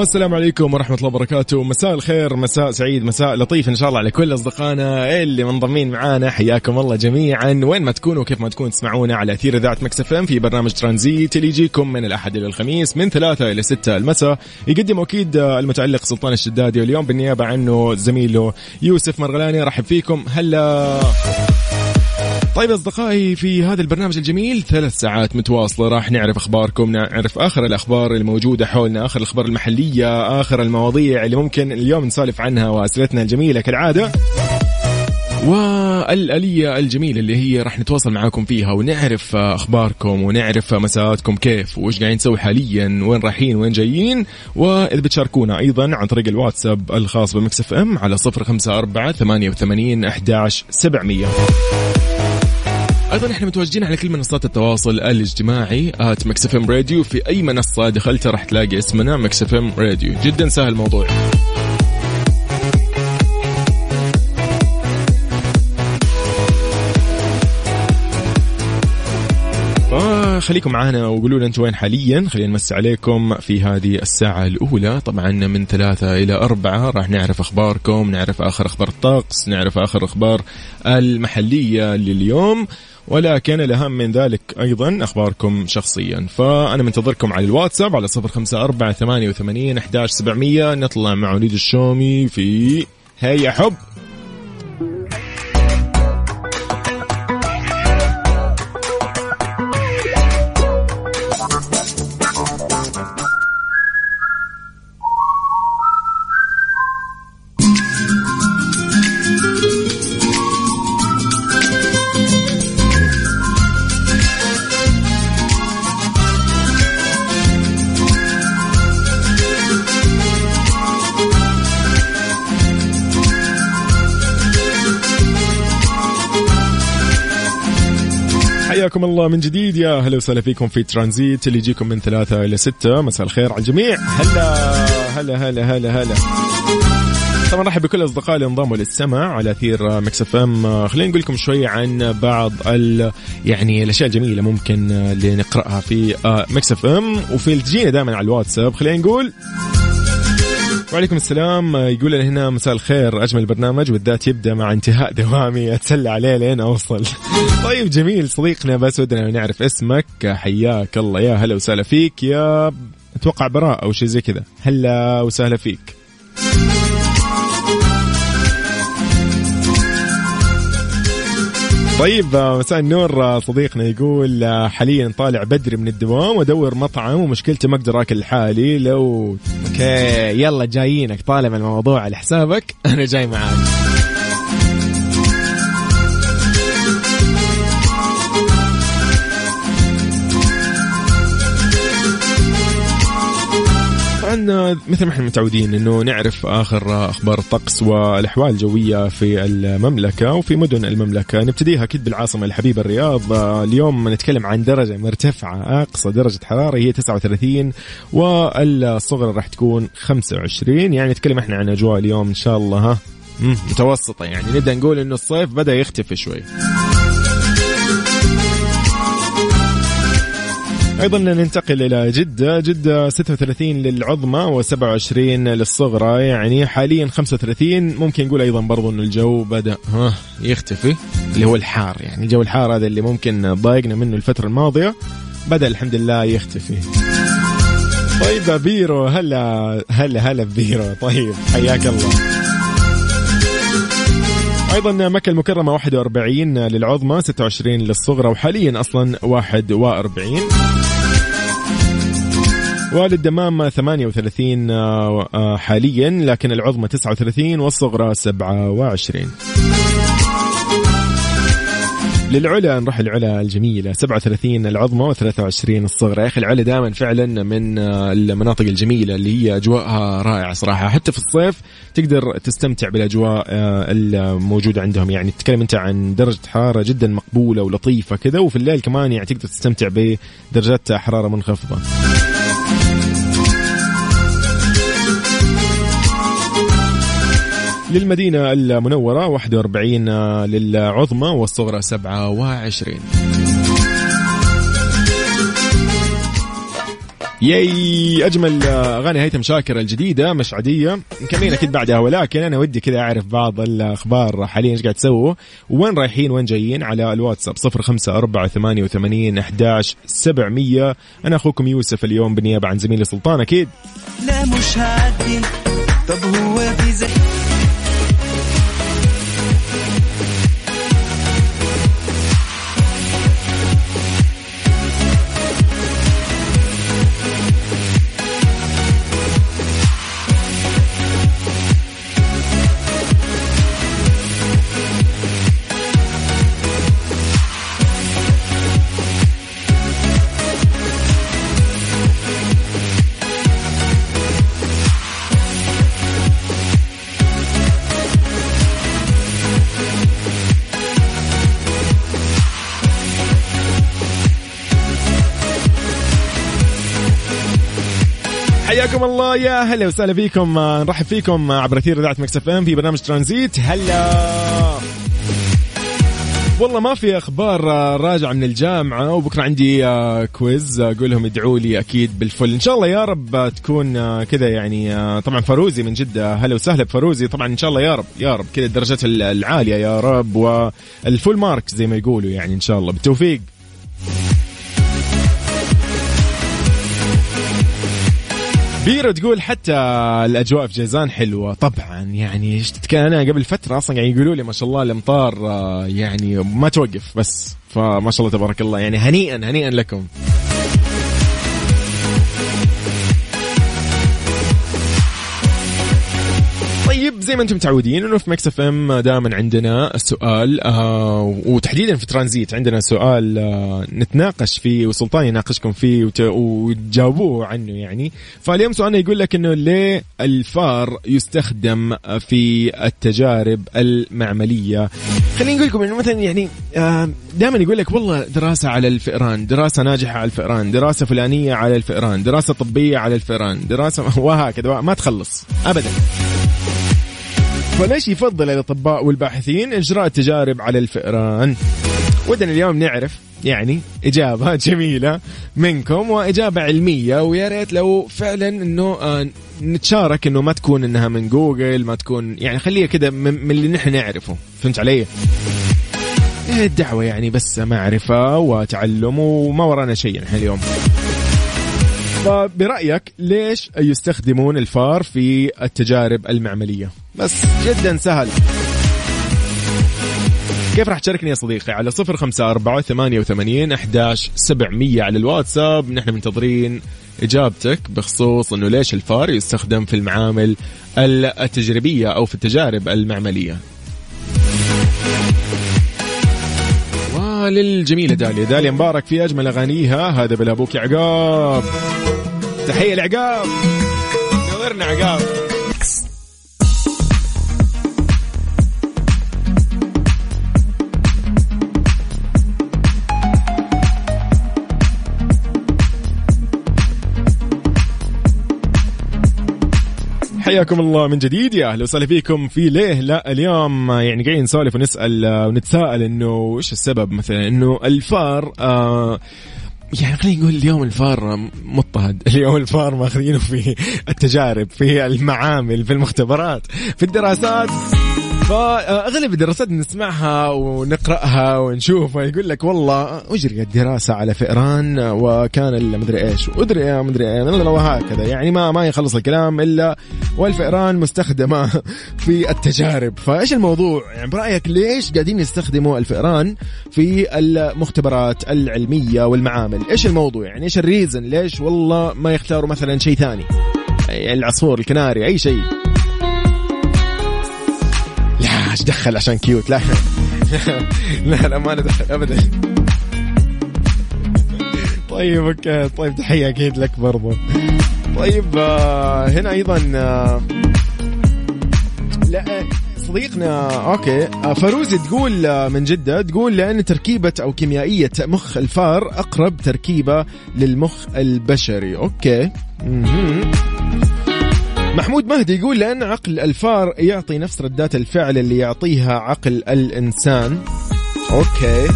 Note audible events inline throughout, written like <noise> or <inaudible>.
والسلام عليكم ورحمة الله وبركاته. مساء الخير مساء سعيد مساء لطيف إن شاء الله على كل أصدقائنا اللي منضمين معانا. حياكم الله جميعا. وين ما تكونوا كيف ما تكون تسمعونا على أثير إذاعة Mix FM في برنامج ترانزيت اللي يجيكم من الأحد إلى الخميس من ثلاثة إلى ستة المساء. يقدم أكيد المتعلق سلطان الشدادي واليوم بالنيابة عنه زميله يوسف مرغلاني. رحب فيكم. هلا. طيب أصدقائي في هذا البرنامج الجميل ثلاث ساعات متواصلة راح نعرف أخباركم نعرف آخر الأخبار الموجودة حولنا آخر الأخبار المحلية آخر المواضيع اللي ممكن اليوم نسولف عنها وأسئلتنا الجميلة كالعادة والآلية الجميلة اللي هي راح نتواصل معاكم فيها ونعرف أخباركم ونعرف مساءاتكم كيف وإيش قاعدين نسوي حاليا وين رايحين وين جايين وإذا بتشاركونا أيضا عن طريق الواتساب الخاص ب Mix FM على صفر خمسة أربعة ثمانية وثمانين أحداش سبعمية. أيضا إحنا متواجدين على كل منصات التواصل الاجتماعي at Mix FM Radio. في أي منصة دخلتها راح تلاقي اسمنا Mix FM Radio. جدا سهل الموضوع. خليكم معنا وقولوا لنا أنتم وين حاليا. خلينا نمس عليكم في هذه الساعة الأولى. طبعا من ثلاثة إلى أربعة راح نعرف أخباركم نعرف آخر أخبار الطقس نعرف آخر أخبار المحلية لليوم. ولكن الأهم من ذلك أيضا أخباركم شخصيا. فأنا منتظركم على الواتساب على صفر خمسة أربعة ثمانية وثمانين نطلع مع وليد الشومي في هيا حب. حياكم الله من جديد. يا هلا وسهلا فيكم في ترانزيت اللي يجيكم من ثلاثة إلى ستة. مساء الخير على الجميع. هلا هلا هلا هلا هلا. طبعا رحب بكل الاصدقاء اللي انضموا للسمع على أثير Mix FM. خلينا نقول لكم شوي عن بعض ال يعني الأشياء الجميلة ممكن اللي نقراها في Mix FM. وفي تجينا دائما على الواتساب. خلينا نقول وعليكم السلام. يقول لنا هنا مساء الخير أجمل برنامج وبالذات يبدأ مع انتهاء دوامي أتسلى عليه لين أوصل. <laughs> طيب جميل صديقنا بس ودنا نعرف اسمك. حياك الله. يا هلا وسهلا فيك. يا أتوقع براء أو شيء زي كذا. هلا وسهلا فيك. طيب مساء النور صديقنا يقول حاليا طالع بدري من الدوام وأدور مطعم ومشكلتي ما أقدر آكل لحالي لو أوكي يلا جايينك طالما الموضوع على حسابك <laughs> أنا جاي معاك. مثل ما إحنا متعودين إنه نعرف آخر أخبار الطقس والأحوال الجوية في المملكة وفي مدن المملكة. نبتديها أكيد بالعاصمة الحبيبة الرياض. اليوم نتكلم عن درجة مرتفعة أقصى درجة حرارة هي 39 والصغرى راح تكون 25 يعني نتكلم إحنا عن أجواء اليوم إن شاء الله ها؟ متوسطة يعني. نبدأ نقول إنه الصيف بدأ يختفي شوي. أيضا ننتقل إلى جدة. جدة 36 للعظمى و27 للصغرى. يعني حاليا 35 ممكن نقول أيضا برضو انه الجو بدأ ها يختفي اللي هو الحار. يعني الجو الحار هذا اللي ممكن ضايقنا منه الفترة الماضية بدأ الحمد لله يختفي. طيب بيرو هلا هلا هلا بيرو طيب حياك الله. أيضا مكة المكرمة 41 للعظمى 26 للصغرى وحاليا أصلا 41 وللدمام 38 حاليا لكن العظمى 39 والصغرى 27 للعلا نروح العلا الجميلة. 37 العظمى و23 الصغرى. يا أخي العلا دائما فعلا من المناطق الجميلة اللي هي أجواءها رائعة صراحة. حتى في الصيف تقدر تستمتع بالأجواء آه، الموجودة عندهم. يعني تتكلم أنت عن درجة حرارة جدا مقبولة ولطيفة كذا وفي الليل كمان يعني تقدر تستمتع بدرجات حرارة منخفضة. للمدينة المنورة 41 للعظمى والصغرى 27 ياي أجمل أغاني هيثم شاكر الجديدة مش عاديه مكملين أكيد بعدها ولكن أنا ودي كذا أعرف بعض الأخبار حاليا إيش قاعد تسووا؟ وين رايحين وين جايين؟ على الواتساب 05488 11 700 أنا أخوكم يوسف اليوم بالنيابه عن زميلي سلطان أكيد. لا مش هعدي طب هو في زي حياكم الله. يا هلا وسهلا فيكم. آه، نرحب فيكم عبر أثير إذاعة Mix FM في برنامج ترانزيت. هلا. والله ما في أخبار آه، راجعة من الجامعة وبكرة عندي آه، quiz. أقول لهم ادعوا لي أكيد بال full. إن شاء الله يا رب تكون كذا يعني طبعا فروزي من جدة. هلا وسهلا بفروزي طبعا إن شاء الله يا رب يا رب كذا الدرجات العالية يا رب. وال full mark زي ما يقولوا يعني إن شاء الله. بالتوفيق. بيرو تقول حتى الأجواء في جيزان حلوة. طبعا يعني إيش أنا قبل فترة أصلا قاعد يقولوا لي ما شاء الله الأمطار آه، يعني ما توقف بس. فما شاء الله تبارك الله. يعني هنيئا هنيئا لكم. زي ما أنتم متعودين إنه في Mix FM دائما عندنا السؤال آه وتحديدا في ترانزيت عندنا سؤال آه نتناقش فيه وسلطان يناقشكم فيه وت... وتجاوبوه عنه يعني. فاليوم سؤالنا يقول لك إنه ليه الفار يستخدم في التجارب المعملية؟ خليني نقول لكم إنه مثلا يعني آه دائما يقول لك والله دراسة على الفئران دراسة ناجحة على الفئران دراسة فلانية على الفئران دراسة طبية على الفئران دراسة <laughs> وهكذا ما تخلص ابدا. فليش يفضل الأطباء والباحثين إجراء التجارب على الفئران؟ ودنا اليوم نعرف يعني إجابة <laughs> جميلة منكم وإجابة علمية ويا ريت لو فعلا إنه آه نتشارك إنه ما تكون إنها من جوجل ما تكون يعني خليها كذا من اللي نحن نعرفه فهمت علي؟ إيه الدعوة يعني بس معرفة وتعلم وما ورانا شيء نحن اليوم. فبرأيك ليش يستخدمون الفار في التجارب المعملية بس جدا سهل. كيف راح تشاركني يا صديقي؟ على صفر خمسة أربعة ثمانية وثمانين أحداش سبعمية على الواتساب. نحن منتظرين إجابتك بخصوص أنه ليش الفار يستخدم في المعامل التجريبية أو في التجارب المعملية. للجميله داليا. داليا مبارك في أجمل أغانيها. هذا بلا أبوك عقاب. تحية لعقاب. نورنا عقاب. حياكم الله من جديد. يا أهلا وسهلا فيكم في ليه لا اليوم. يعني قاعدين نسولف ونسأل ونتساءل إنه إيش السبب؟ مثلا إنه الفار آه يعني خلينا نقول اليوم الفار مضطهد. <laughs> اليوم الفار ماخذينه في التجارب في المعامل في المختبرات في الدراسات. فأغلب الدراسات نسمعها ونقرأها ونشوفها يقول لك والله أجريت دراسة على فئران وكان المدري إيش وأدري مدري إيه وهكذا. يعني ما ما يخلص الكلام إلا والفئران مستخدمة <laughs> في التجارب. فإيش الموضوع؟ يعني برأيك ليش قاعدين يستخدموا الفئران في المختبرات العلمية والمعامل؟ إيش الموضوع؟ يعني إيش ال reason؟ ليش والله ما يختاروا مثلا شيء ثاني؟ العصفور الكناري أي شيء. إيش دخل عشان cute؟ لا. <laughs> لا لا ما ندخل ابدا. طيب okay. طيب تحية أكيد لك برضو. طيب آه هنا أيضا آه لا صديقنا okay. آه، فروزي تقول آه، من جدة تقول لأن تركيبة أو كيميائية مخ الفار أقرب تركيبة للمخ البشري. okay. محمود مهدي يقول لأن عقل الفار يعطي نفس ردات الفعل اللي يعطيها عقل الإنسان. okay.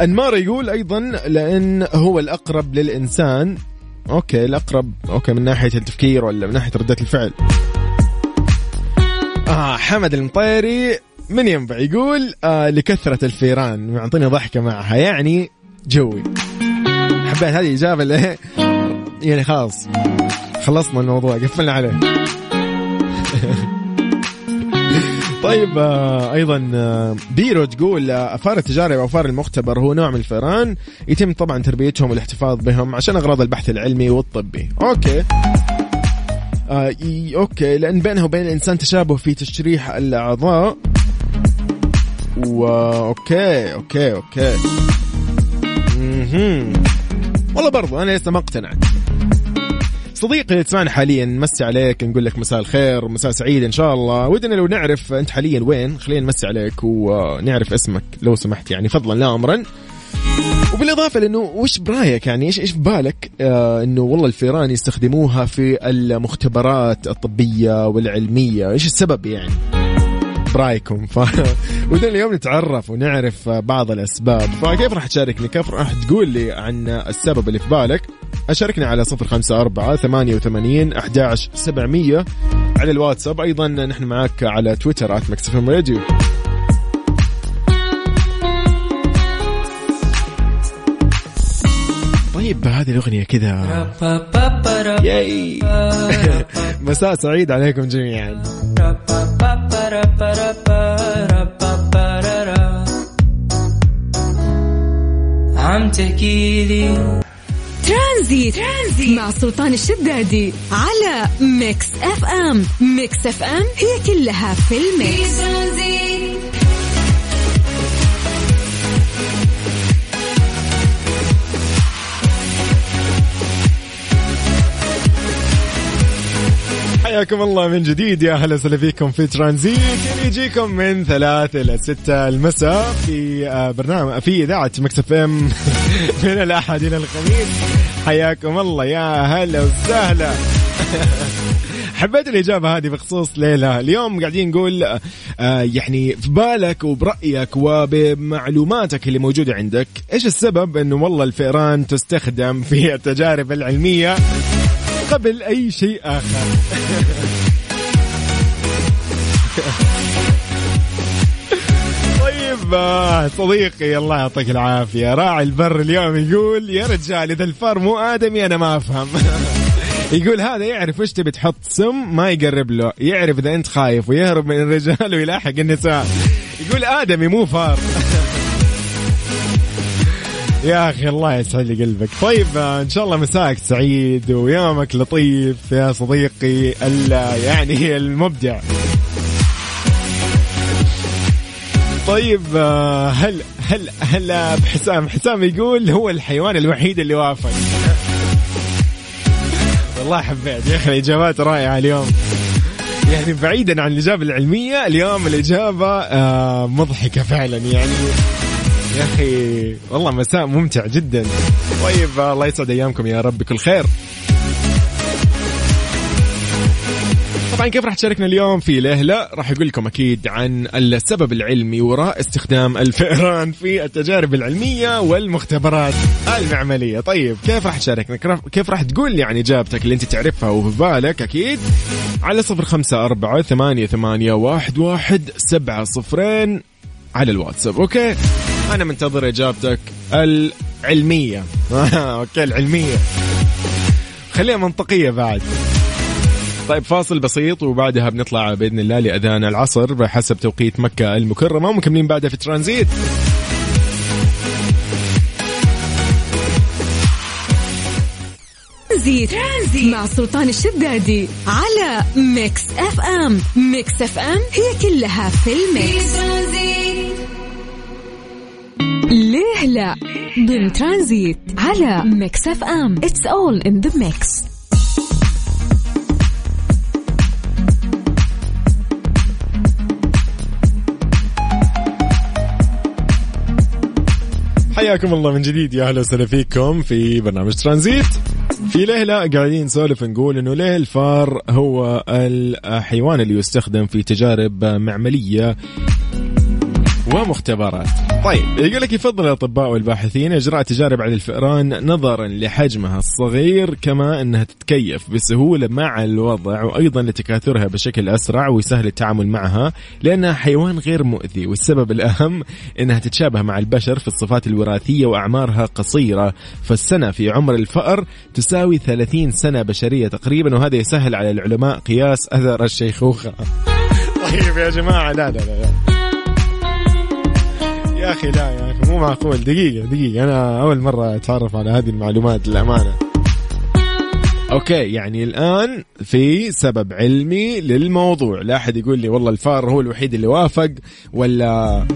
أنمار يقول أيضا لأن هو الأقرب للإنسان. okay الأقرب. okay من ناحية التفكير ولا من ناحية ردات الفعل. آه حمد المطيري من ينبع يقول آه لكثرة الفيران. معطيني ضحكة معها. يعني جوي. حبيت هذه إجابة اللي <laughs> يعني خلاص خلصنا الموضوع قفلنا عليه. <laughs> طيب آه أيضا آه بيرو تقول آه فار التجارب أو فار المختبر هو نوع من الفئران يتم طبعا تربيتهم والاحتفاظ بهم عشان أغراض البحث العلمي والطبي. okay. آه okay. لأن بينها وبين الإنسان تشابه في تشريح الأعضاء. و okay okay okay مهم. والله برضو أنا لسه ما اقتنعت. صديقي اللي تسمعنا حاليا نمسي عليك نقول لك مساء الخير مساء سعيد إن شاء الله. ودنا لو نعرف أنت حاليا وين خلينا نمسي عليك ونعرف اسمك لو سمحت يعني فضلا لا أمرا. وبالإضافة لأنه وش برأيك يعني؟ إيش إيش في بالك؟ آه إنه والله الفيران يستخدموها في المختبرات الطبية والعلمية. إيش السبب يعني؟ برأيكم. <laughs> ف ودنا اليوم نتعرف ونعرف بعض الأسباب. فكيف راح تشاركني؟ كيف راح تقول لي عن السبب اللي في بالك؟ أشاركنا على صفر خمسة أربعة ثمانية وثمانين أحداش سبعمية على الواتساب. أيضا نحن معك على تويتر مكسفم راديو. طيب هذه الأغنية كذا. yay. <laughs> مساء سعيد عليكم جميعا. عم تحكي لي. ترانزيت, ترانزيت مع سلطان الشدادي على Mix FM. Mix FM هي كلها في ال mix. حياكم الله من جديد يا أهلا وسهلا فيكم في ترانزيت. اللي يجيكم من ثلاث إلى ستة المساء في آه، برنامج في إذاعة مكسف إم. <laughs> من الأحد إلى الخميس. حياكم الله يا هلا وسهلا. <laughs> حبيت الإجابة هذه بخصوص ليلى. اليوم قاعدين نقول آه يعني في بالك وبرأيك وبمعلوماتك اللي موجودة عندك إيش السبب أنه والله الفئران تستخدم في التجارب العلمية؟ قبل أي شيء آخر. <laughs> طيب آه، صديقي الله يعطيك العافية. راعي البر اليوم يقول يا رجال إذا الفار مو آدمي أنا ما أفهم. <laughs> يقول هذا يعرف وش تبي تحط سم ما يقرب له. يعرف إذا أنت خايف ويهرب من الرجال ويلاحق النساء. يقول آدمي مو فار. <laughs> يا أخي الله يسعد لي قلبك. طيب آه، إن شاء الله مساك سعيد ويومك لطيف يا صديقي يعني المبدع. طيب آه، هل هل هلا بحسام حسام يقول هو الحيوان الوحيد اللي وافق. والله حبيت يا أخي الإجابات رائعة اليوم. يعني بعيدا عن الإجابة العلمية اليوم الإجابة آه، مضحكة فعلا يعني. يا أخي والله مساء ممتع جدا. طيب الله يسعد أيامكم يا رب بكل خير. طبعا كيف راح تشاركنا اليوم؟ في لهلة راح أقول لكم أكيد عن السبب العلمي وراء استخدام الفئران في التجارب العلمية والمختبرات المعملية. طيب كيف راح تشاركنا؟ كيف راح تقول لي عن إجابتك اللي أنت تعرفها وفي بالك؟ أكيد على صفر خمسة أربعة ثمانية, ثمانية واحد, واحد سبعة صفرين على الواتساب. okay؟ أنا منتظر إجابتك العلمية. <laughs> okay العلمية. خليها منطقية بعد. طيب فاصل بسيط وبعدها بنطلع بإذن الله لأذان العصر بحسب توقيت مكة المكرمة ومكملين بعدها في ترانزيت. ترانزيت, مع سلطان الشدادي على Mix FM. Mix FM هي كلها في ال mix. ليه لا؟ ضمن ترانزيت على Mix FM. It's all in the mix حياكم الله من جديد. يا أهلا وسهلا فيكم في برنامج ترانزيت. في ليه لا قاعدين نسولف نقول إنه ليه الفار هو الحيوان اللي يستخدم في تجارب معملية ومختبرات. طيب يقول لك يفضل الأطباء والباحثين إجراء تجارب على الفئران نظرا لحجمها الصغير كما أنها تتكيف بسهولة مع الوضع وأيضا لتكاثرها بشكل أسرع وسهل التعامل معها لأنها حيوان غير مؤذي والسبب الأهم إنها تتشابه مع البشر في الصفات الوراثية وأعمارها قصيرة. فالسنة في عمر الفأر تساوي 30 سنة بشرية تقريبا وهذا يسهل على العلماء قياس أثر الشيخوخة. طيب يا جماعة لا لا لا, لا. يا أخي لا يا أخي مو معقول. دقيقة دقيقة. أنا أول مرة أتعرف على هذه المعلومات للأمانة. أوكي يعني الآن في سبب علمي للموضوع. لا أحد يقول لي والله الفار هو الوحيد اللي وافق ولا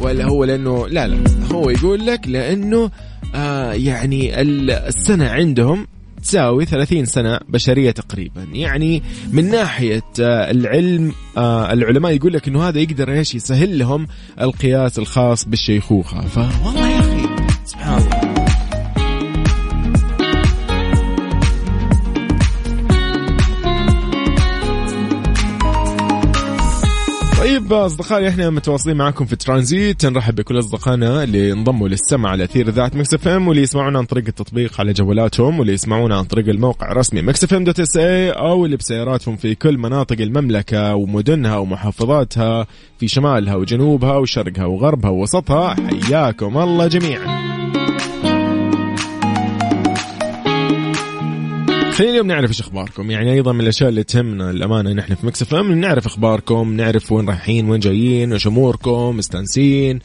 ولا هو لأنه لا لا. هو يقول لك لأنه آه يعني السنة عندهم تساوي 30 سنة بشرية تقريبا. يعني من ناحية آه، العلم آه، العلماء يقول لك إنه هذا يقدر إيش؟ يسهل لهم القياس الخاص بالشيخوخة. فوالله يا أخي سبحان الله. طيب أصدقائي إحنا متواصلين معكم في ترانزيت نرحب بكل أصدقائنا اللي انضموا للسمع على أثير إذاعة Mix FM واللي يسمعونا عن طريق التطبيق على جوالاتهم واللي يسمعونا عن طريق الموقع الرسمي Mix FM dot SA أو اللي بسياراتهم في كل مناطق المملكة ومدنها ومحافظاتها في شمالها وجنوبها وشرقها وغربها ووسطها حياكم الله جميعا. خلينا اليوم نعرف إيش أخباركم. يعني أيضا من الأشياء اللي تهمنا الأمانة نحن في مكسف نعرف أخباركم نعرف وين رايحين وين جايين وش أموركم مستانسين.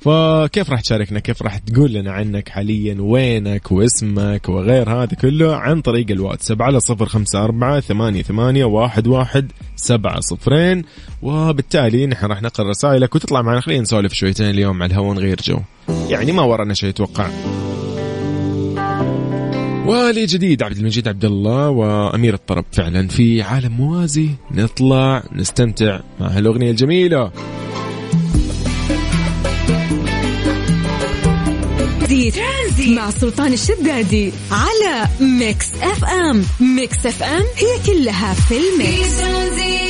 فكيف راح تشاركنا؟ كيف راح تقول لنا عنك حاليا؟ وينك؟ واسمك؟ وغير هذا كله عن طريق الواتساب على صفر خمسة أربعة ثمانية, ثمانية واحد, واحد سبعة صفرين. وبالتالي نحن راح نقرأ رسائلك وتطلع معنا. خلينا نسولف شويتين اليوم على الهواء نغير جو. يعني ما ورانا شيء أتوقع ولي جديد عبد المجيد عبد الله وأمير الطرب. فعلا في عالم موازي. نطلع نستمتع مع هالأغنية الجميلة. ترانزيت مع سلطان الشدادي على Mix FM. Mix FM هي كلها في الميكس.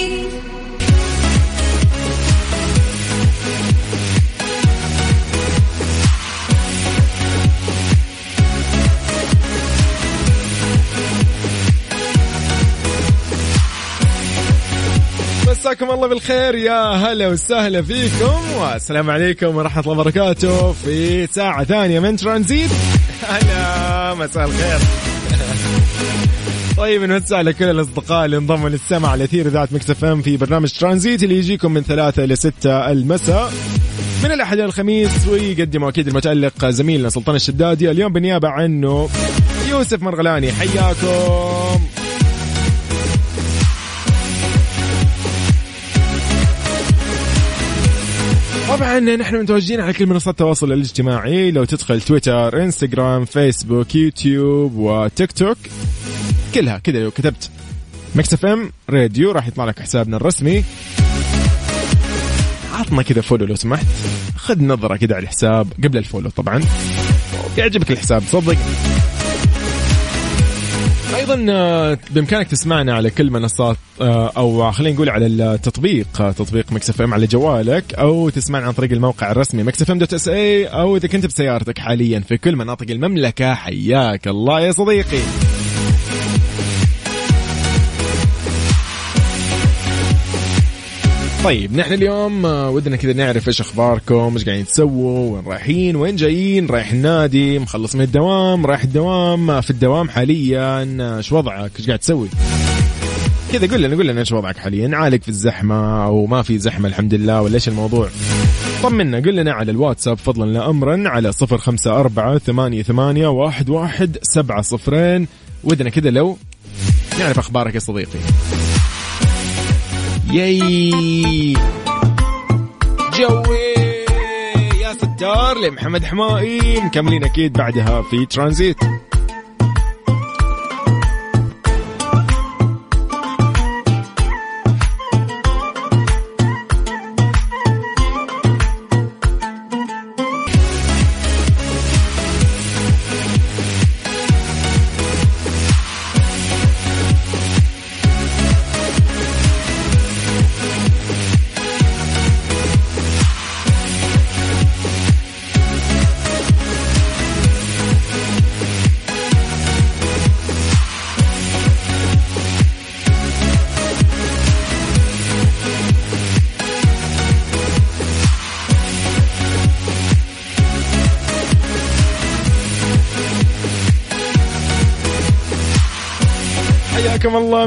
مساكم الله بالخير. يا هلا وسهلا فيكم. والسلام عليكم ورحمة الله وبركاته في ساعة ثانية من ترانزيت. هلا مساء الخير. طيب نوسع على كل الأصدقاء اللي انضموا للسمع على أثير إذاعة Mix FM في برنامج ترانزيت اللي يجيكم من ثلاثة إلى ستة المساء. من الأحد إلى الخميس ويقدمه أكيد المتألق زميلنا سلطان الشدادي. اليوم بالنيابة عنه يوسف مرغلاني. حياكم. طبعا نحن متواجدين على كل منصات التواصل الاجتماعي. لو تدخل تويتر إنستغرام فيسبوك يوتيوب وتيك توك كلها كذا لو كتبت. Mix FM Radio راح يطلع لك حسابنا الرسمي. عطنا كذا follow لو سمحت. خذ نظرة كذا على الحساب قبل ال follow طبعا. بيعجبك الحساب صدق. أيضا آه، بإمكانك تسمعنا على كل منصات آه، أو خلينا نقول على التطبيق آه، تطبيق Mix FM على جوالك أو تسمعنا عن طريق الموقع الرسمي Mix FM dot SA أو إذا كنت بسيارتك حاليا في كل مناطق المملكة حياك الله يا صديقي. طيب نحن اليوم آه، ودنا كذا نعرف إيش أخباركم إيش قاعدين تسووا وين رايحين وين جايين رايح النادي مخلص من الدوام رايح الدوام آه، في الدوام حاليا آه، إيش وضعك؟ إيش قاعد تسوي؟ كذا قول لنا قول لنا إيش وضعك حاليا؟ عالق في الزحمة أو ما في زحمة الحمد لله ولا إيش الموضوع؟ طمنا قل لنا على الواتساب فضلا لا امرا على صفر خمسة أربعة ثمانية, ثمانية واحد, واحد سبعة صفرين. ودنا كذا لو نعرف أخبارك يا صديقي. ياي. جوي يا ستار لمحمد حمائي مكملين أكيد بعدها في ترانزيت.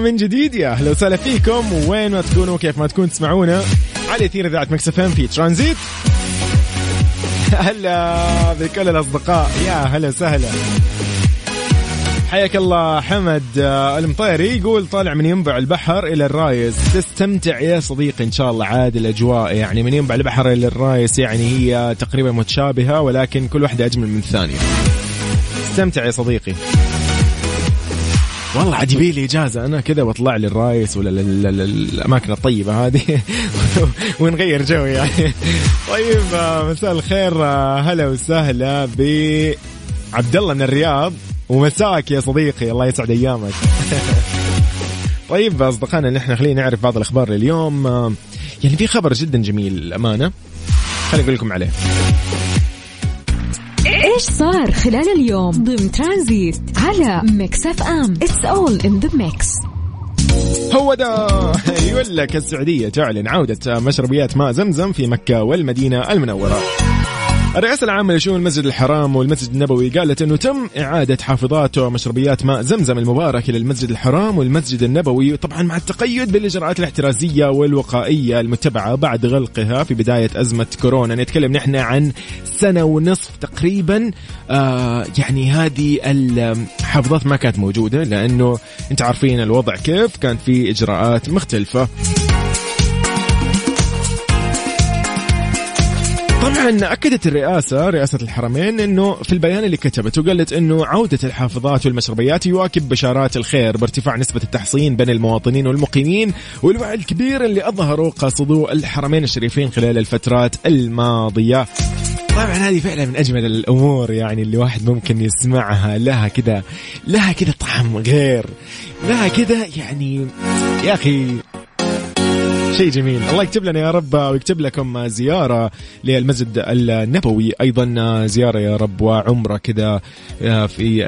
من جديد يا أهلا وسهلا فيكم. وين ما تكونوا كيف ما تكون تسمعونا على أثير إذاعة Mix FM في ترانزيت. هلا بكل الاصدقاء يا هلا وسهلا. حياك الله حمد آه، المطيري. يقول طالع من ينبع البحر إلى الرايس. تستمتع يا صديقي إن شاء الله عاد الأجواء. يعني من ينبع البحر إلى الرايس يعني هي تقريبا متشابهة ولكن كل واحدة أجمل من الثانية. استمتع يا صديقي. والله عجيبي لي إجازة. أنا كذا بطلع لي الرايس ولا الأماكن الطيبة هذه <laughs> ونغير جو يعني. طيب آه، مساء الخير آه، هلا وسهلا ب عبد الله من الرياض. ومساك يا صديقي الله يسعد أيامك. <laughs> طيب أصدقائنا نحن خلينا نعرف بعض الأخبار اليوم آه، يعني في خبر جدا جميل الامانه خليني أقول لكم عليه. إيش صار خلال اليوم ضمن ترانزيت على Mix FM it's all in the mix هو ده يقول لك السعودية تعلن عودة مشربيات ماء زمزم في مكة والمدينة المنورة. الرئاسة العامة لشؤون المسجد الحرام والمسجد النبوي قالت إنه تم إعادة حافظات ومشربيات ماء زمزم المبارك إلى المسجد الحرام والمسجد النبوي طبعا مع التقيد بالإجراءات الاحترازية والوقائية المتبعة بعد غلقها في بداية أزمة كورونا. نتكلم نحن عن سنة ونصف تقريبا. آه يعني هذه الحافظات ما كانت موجودة لأنه أنت عارفين الوضع كيف كان في إجراءات مختلفة. طبعا أكدت الرئاسة رئاسة الحرمين إنه في البيان اللي كتبته قالت إنه عودة الحافظات والمشربيات يواكب بشارات الخير بارتفاع نسبة التحصين بين المواطنين والمقيمين والوعي الكبير اللي اظهره قاصدو الحرمين الشريفين خلال الفترات الماضية. طبعا هذه فعلا من أجمل الأمور يعني اللي واحد ممكن يسمعها لها كذا لها كذا طعم غير لها كذا يعني يا أخي شيء جميل. الله يكتب لنا يا رب ويكتب لكم زيارة للمسجد النبوي. أيضا زيارة يا رب وعمرة كذا في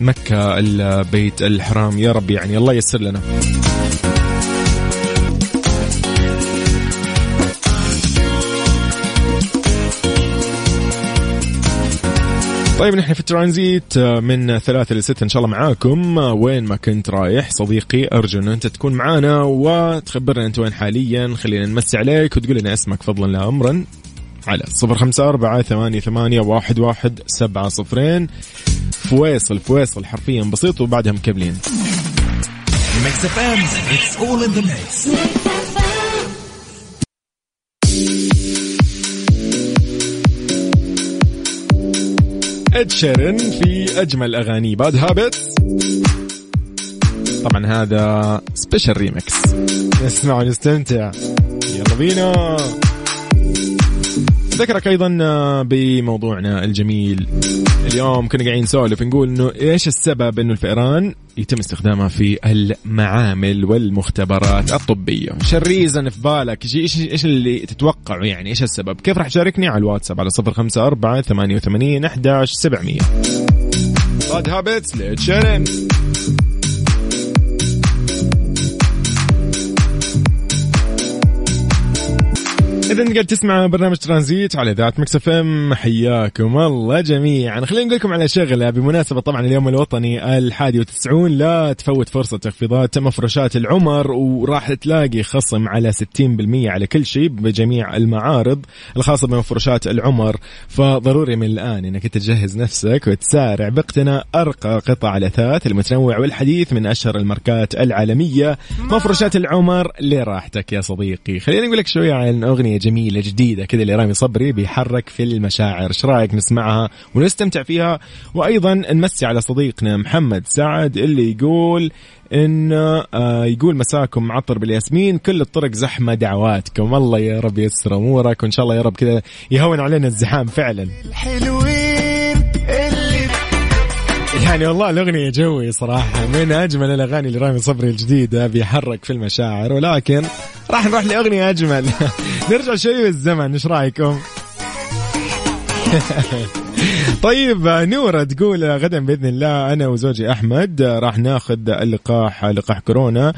مكة البيت الحرام. يا رب يعني الله ييسر لنا. طيب نحن في الترانزيت آه، من ثلاثة لستة إن شاء الله معاكم. آه، وين ما كنت رايح صديقي أرجو أن أنت تكون معانا وتخبرنا أنت وين حاليا. خلينا نمسي عليك وتقول لنا اسمك فضلا لا أمرا. على صفر خمسة أربعة ثمانية, ثمانية واحد, واحد سبعة صفرين. فويصل فويصل حرفيا بسيط وبعدها مكملين. Mix FM it's all in the mix Ed Sheeran في أجمل أغاني Bad Habits طبعا هذا special remix نسمع ونستمتع. يلا بينا. ذكرك أيضا بموضوعنا الجميل. اليوم كنا قاعدين نسولف نقول إنه إيش السبب إنه الفئران يتم استخدامها في المعامل والمختبرات الطبية؟ ش ال reason في بالك؟ إيش إيش اللي تتوقعه يعني؟ إيش السبب؟ كيف راح تشاركني؟ على الواتساب على 054 88 11 700 Bad Habits ل Ed Sheeran إذا قاعد تسمع برنامج ترانزيت على ذات Mix FM. حياكم الله جميعا. خلينا نقول لكم على شغلة بمناسبة طبعا اليوم الوطني الحادي والتسعون لا تفوت فرصة تخفيضات مفروشات العمر وراح تلاقي خصم على 60% على كل شيء بجميع المعارض الخاصة بمفروشات العمر. فضروري من الآن إنك تجهز نفسك وتسارع باقتناء أرقى قطع الأثاث المتنوع والحديث من أشهر الماركات العالمية. مفروشات العمر لراحتك يا صديقي. خلينا نقول لك شوية عن أغنية جميلة جديدة كذا لرامي صبري بيحرك في المشاعر. إيش رأيك نسمعها ونستمتع فيها؟ وأيضا نمسي على صديقنا محمد سعد اللي يقول إن آه يقول مساكم معطر بالياسمين كل الطرق زحمة دعواتكم. الله يا رب يسر أمورك وإن شاء الله يا رب كذا يهون علينا الزحام فعلا. الحلوين يعني والله الأغنية جوي صراحة من أجمل الأغاني لرامي صبري الجديدة بيحرك في المشاعر ولكن راح نروح لأغنية أجمل. <laughs> نرجع شوي بالزمن إيش رأيكم؟ <laughs> طيب نورة تقول غدا بإذن الله أنا وزوجي أحمد راح ناخذ اللقاح لقاح كورونا.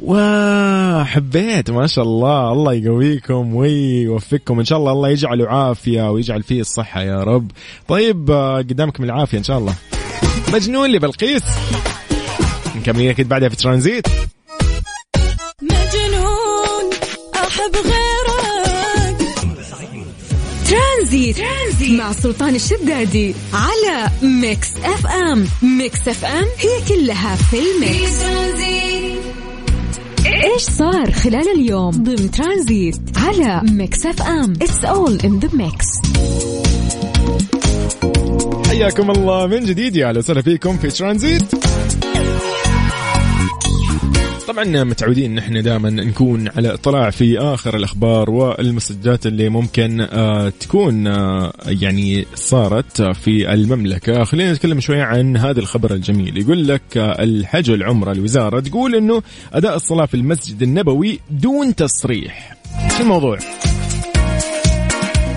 وحبيت ما شاء الله الله يقويكم ويوفقكم إن شاء الله الله يجعله عافية ويجعل فيه الصحة يا رب. طيب قدامكم العافية إن شاء الله. مجنون لبلقيس مكملين أكيد بعدها في ترانزيت. مجنون أحب غيرك. ترانزيت, ترانزيت. مع سلطان الشدادي على Mix FM. Mix FM هي كلها في ال mix. إيش صار خلال اليوم ضمن ترانزيت على Mix FM؟ it's all in the mix حياكم الله من جديد يا أهلا وسهلا فيكم في ترانزيت. طبعا متعودين ان إحنا دائما نكون على اطلاع في آخر الأخبار والمسجات اللي ممكن آه تكون آه يعني صارت في المملكة. خلينا نتكلم شوية عن هذا الخبر الجميل. يقول لك آه الحج والعمره الوزاره تقول إنه أداء الصلاة في المسجد النبوي دون تصريح. شو الموضوع؟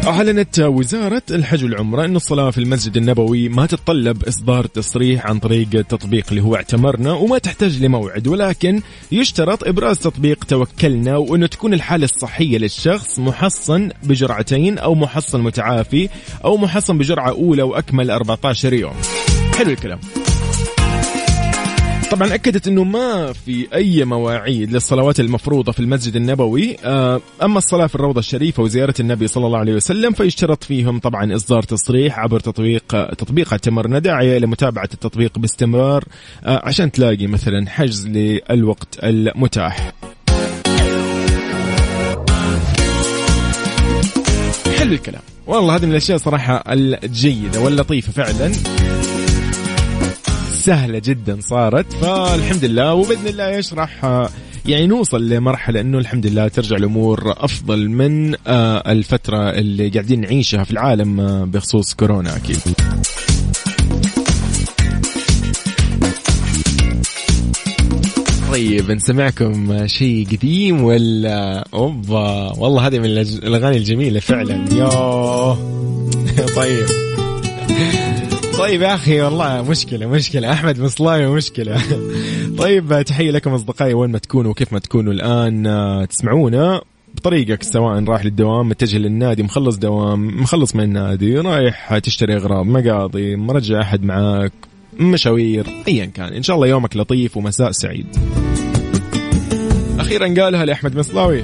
أعلنت وزارة الحج والعمرة أن الصلاة في المسجد النبوي ما تتطلب إصدار تصريح عن طريق التطبيق اللي هو اعتمرنا وما تحتاج لموعد ولكن يشترط إبراز تطبيق توكلنا وأنه تكون الحالة الصحية للشخص محصن بجرعتين أو محصن متعافي أو محصن بجرعة أولى وأكمل 14 يوم. حلو الكلام. طبعا أكدت إنه ما في أي مواعيد للصلوات المفروضة في المسجد النبوي. أما الصلاة في الروضة الشريفة وزيارة النبي صلى الله عليه وسلم فيشترط فيهم طبعا إصدار تصريح عبر تطبيق تطبيق اعتمرنا داعيه لمتابعه التطبيق باستمرار عشان تلاقي مثلا حجز للوقت المتاح. حلو الكلام. والله هذه من الأشياء صراحة الجيدة واللطيفة فعلا. سهلة جدا صارت. فالحمد لله وبإذن الله يشرح يعني نوصل لمرحلة أنه الحمد لله ترجع الأمور أفضل من الفترة اللي قاعدين نعيشها في العالم بخصوص كورونا أكيد. طيب نسمعكم شيء قديم ولا أوبا والله هذه من الأغاني الجميلة فعلا. يوه <laughs> طيب. طيب يا أخي والله مشكلة مشكلة. أحمد مصلاوي مشكلة. <laughs> طيب تحية لكم أصدقائي وين ما تكونوا وكيف ما تكونوا الآن تسمعونا بطريقك سواء رايح للدوام متجه للنادي مخلص دوام مخلص من النادي رايح تشتري أغراض مقاضي مرجع أحد معاك مشاوير ايا كان. إن شاء الله يومك لطيف ومساء سعيد. أخيرا قالها لأحمد مصلاوي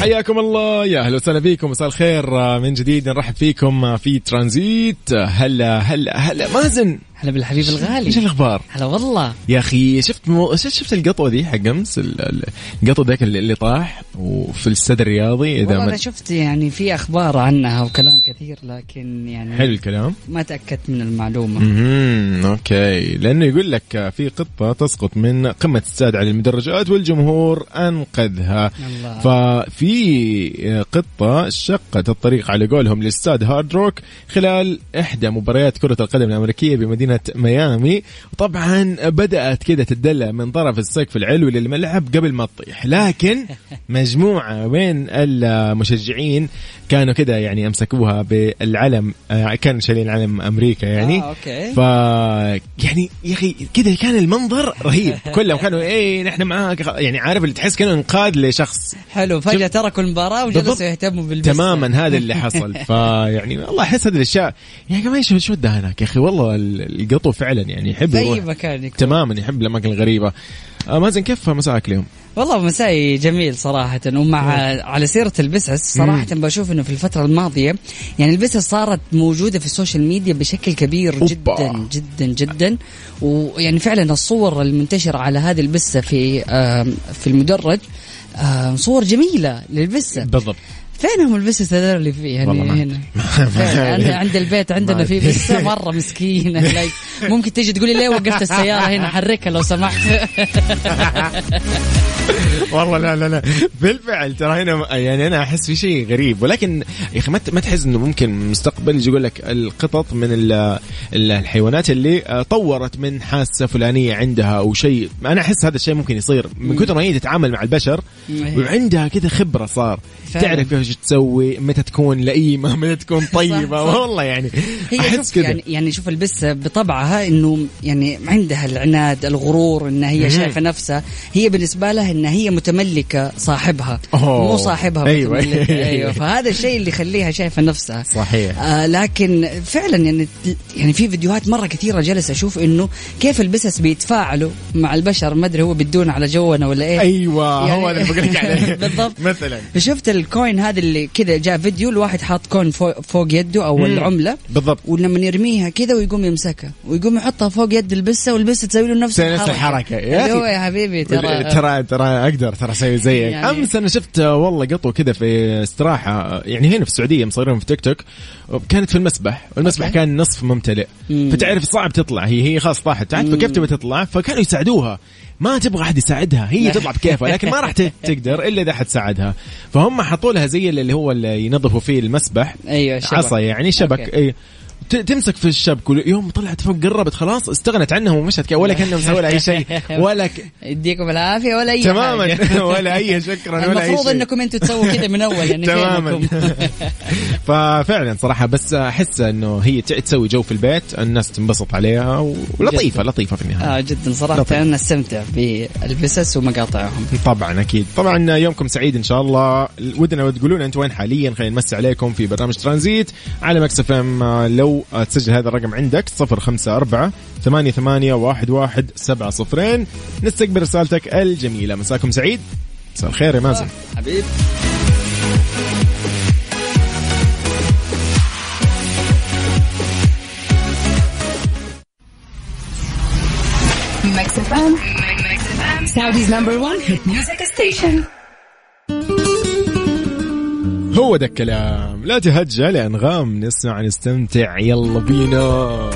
حياكم الله. يا أهلا وسهلا فيكم. مساء الخير. من جديد نرحب فيكم في ترانزيت. هلا هلا هلا. مازن. هلا بالحبيب الغالي. إيش الأخبار؟ هلا والله. يا أخي شفت مو... شفت القطوة دي حق أمس؟ ال- ال- القطو ذاك اللي طاح وفي الاستاد الرياضي إذا أنا شفت يعني في أخبار عنها وكلام كثير لكن يعني حلو الكلام. ما تأكدت من المعلومة. امم أوكي. لأنه يقول لك في قطة تسقط من قمة استاد على المدرجات والجمهور أنقذها. الله. ففي قطة شقت الطريق على قولهم لاستاد Hard Rock خلال إحدى مباريات كرة القدم الأمريكية بمدينة ميامي. وطبعا بدأت كده تدلع من طرف السقف العلوي للملعب قبل ما تطيح. لكن <laughs> مجموعة من المشجعين كانوا كده يعني أمسكوها بالعلم آه، كانوا شايلين علم أمريكا يعني. آه، أوكي. ف يعني يا أخي كذا كان المنظر رهيب. <laughs> كلهم كانوا إيه نحن معاك. يعني عارف اللي تحس كأنه انقاذ لشخص. حلو فجأة تركوا المباراة بالضبط. وجلسوا يهتموا بالبس تماما هذا اللي حصل. <laughs> فيعني والله احس هذه الأشياء. يا جماعة إيش وداه هناك يا أخي؟ والله ال- القطو فعلا يعني يحب في مكان يكون. تماما يحب الأماكن الغريبة. آه مازن كيف مساك اليوم؟ والله مسائي جميل صراحة ومع على سيرة البسس صراحة بشوف إنه في الفترة الماضية يعني البسس صارت موجودة في ال social media بشكل كبير أوبا. جدا جدا جدا. ويعني فعلا الصور المنتشرة على هذه البسة في في المدرج صور جميلة للبسة بالضبط. فينهم البسس هذول اللي فيه يعني هنا؟ فعلا <laughs> عند- البيت عندنا في مرة مسكينة. <laughs> لايك ممكن تيجي تقولي ليه وقفت السيارة هنا؟ حركها لو سمحت. <laughs> والله لا لا لا. بالفعل ترى هنا يعني أنا أحس في شيء غريب. ولكن يا أخي ما تحس إنه ممكن مستقبل يجي يقول لك القطط من ال- ال- الحيوانات اللي آه، طورت من حاسة فلانية عندها أو شيء. أنا أحس هذا الشيء ممكن يصير. من كثر ما هي تتعامل مع البشر. وعندها كذا خبرة صار. فعلا. تعرف إيش تسوي متى تكون لئيمة متى تكون طيبة صح. والله يعني هي أحس كذا يعني يعني شوف البسة بطبعها إنه يعني عندها العناد الغرور إن هي. شايفة نفسها هي بالنسبة لها إن هي متملكة صاحبها أوه. مو صاحبها أيوة. متملكة. <laughs> أيوه فهذا الشيء اللي يخليها شايفة نفسها صحيح آه لكن فعلا يعني يعني في فيديوهات مرة كثيرة جالس أشوف إنه كيف البسس بيتفاعلوا مع البشر ما أدري هو بدون على جونا ولا إيه أيوه يعني- هو اللي بقول لك عليه <laughs> بالضبط. مثلا شفت ال coin هذا اللي كذا جاء فيديو الواحد حاط coin فوق, فوق يده أو مم. العملة بالضبط ولما يرميها كذا ويقوم يمسكها ويقوم يحطها فوق يد البسة والبسة تسوي له نفس تسوي نفس الحركة. يا هو. يا حبيبي ترى ترى ترى أقدر ترى أسوي زيك يعني- امس أنا شفت آه، والله قطو كذا في استراحة يعني هنا في السعودية مصورين في تيك توك كانت في المسبح والمسبح أوكي. كان نصف ممتلئ مم. فتعرف صعب تطلع هي هي خلاص طاحت تحت فكيف تبي تطلع فكانوا يساعدوها ما تبغى أحد يساعدها هي تطلع بكيفها لكن ما راح <laughs> تقدر إلا إذا أحد ساعدها فهم حطوا لها زي اللي هو اللي ينظفوا فيه المسبح أيوه شبك. عصا يعني شبك أوكي. اي تمسك في الشبك ويوم طلعت فوق قربت خلاص استغنت عنهم ومشت ولا كانهم مسوي لها أي شيء. <laughs> ولا ك... يديكم العافية ولا أي تماما. <laughs> ولا أي شكرا ولا أي المفروض شيء. إنكم أنتم تسووا كذا من أول يعني <laughs> تماما؟ ففعلا صراحة بس أحس إنه هي تسوي جو في البيت الناس تنبسط عليها ولطيفة لطيفة في النهاية. آه جدا صراحة. لطيف. أنا استمتع بالبسس ومقاطعهم. طبعا أكيد. طبعا يومكم سعيد إن شاء الله. ودنا تقولون انت وين حاليا؟ خلينا نمسي عليكم في برنامج ترانزيت على Mix FM تسجل هذا الرقم عندك 054 ثمانية ثمانية واحد واحد سبعة صفرين. نستقبل رسالتك الجميلة. مساكم سعيد. مساء الخير يا مازن. حبيب. Mix FM. Saudi's number one hit music station. هو ده الكلام. لا تهجى الأنغام. نسمع نستمتع. يلا بينا.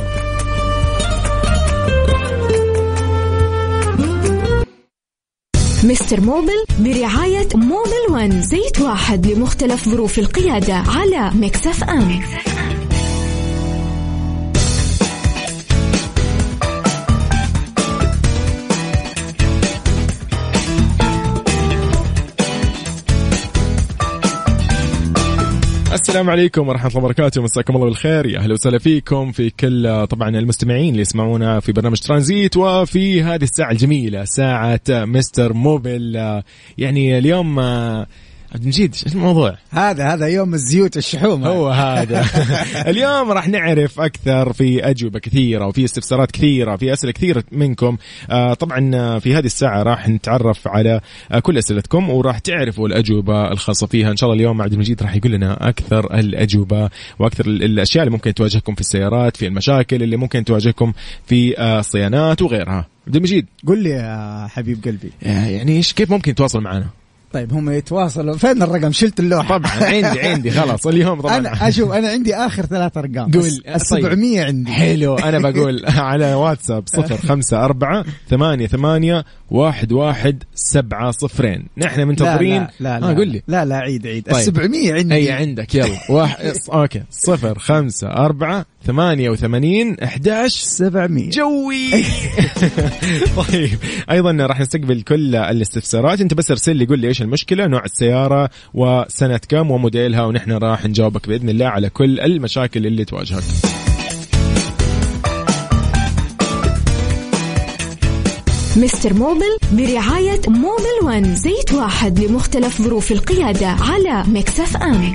مستر موبل برعاية موبل ون زيت واحد لمختلف ظروف القيادة على Mix FM. السلام عليكم ورحمة الله وبركاته. مساكم الله بالخير. يا أهلا وسهلا فيكم في كل طبعا المستمعين اللي يسمعونا في برنامج ترانزيت وفي هذه الساعة الجميلة ساعة مستر موبل يعني اليوم عبد المجيد إيش الموضوع؟ هذا هذا يوم الزيوت الشحوم هو هذا. <laughs> اليوم راح نعرف أكثر في أجوبة كثيرة وفي استفسارات كثيرة في أسئلة كثيرة منكم. آه طبعا آه، في هذه الساعة راح نتعرف على آه كل أسئلتكم وراح تعرفوا الأجوبة الخاصة فيها. إن شاء الله اليوم عبد المجيد راح يقول لنا أكثر الأجوبة وأكثر ال- الأشياء اللي ممكن تواجهكم في السيارات في المشاكل اللي ممكن تواجهكم في الصيانات وغيرها. عبد المجيد. قل لي يا حبيب قلبي. يعني إيش كيف ممكن تواصل معنا؟ طيب هم يتواصلوا. فين الرقم؟ شلت اللوحة. طبعا عندي عندي خلاص اليوم طبعا. أنا أشوف أنا عندي آخر ثلاث أرقام قول. ال 700 عندي. حلو أنا بقول <laughs> على واتساب صفر خمسة أربعة ثمانية ثمانية واحد واحد سبعة صفرين. نحن منتظرين. لا لا لا, آه قول لي. لا لا عيد عيد. طيب. ال 700 عندي. أي عندك يلا. واحد أوكي. صفر خمسة أربعة ثمانية وثمانين أحداش 700 جوي. <laughs> طيب. أيضا راح نستقبل كل الاستفسارات. أنت بس ارسل لي قول لي إيش المشكلة نوع السيارة وسنة كم وموديلها ونحن راح نجاوبك بإذن الله على كل المشاكل اللي تواجهك. مستر موبل برعاية موبل ون زيت واحد لمختلف ظروف القيادة على Mix FM.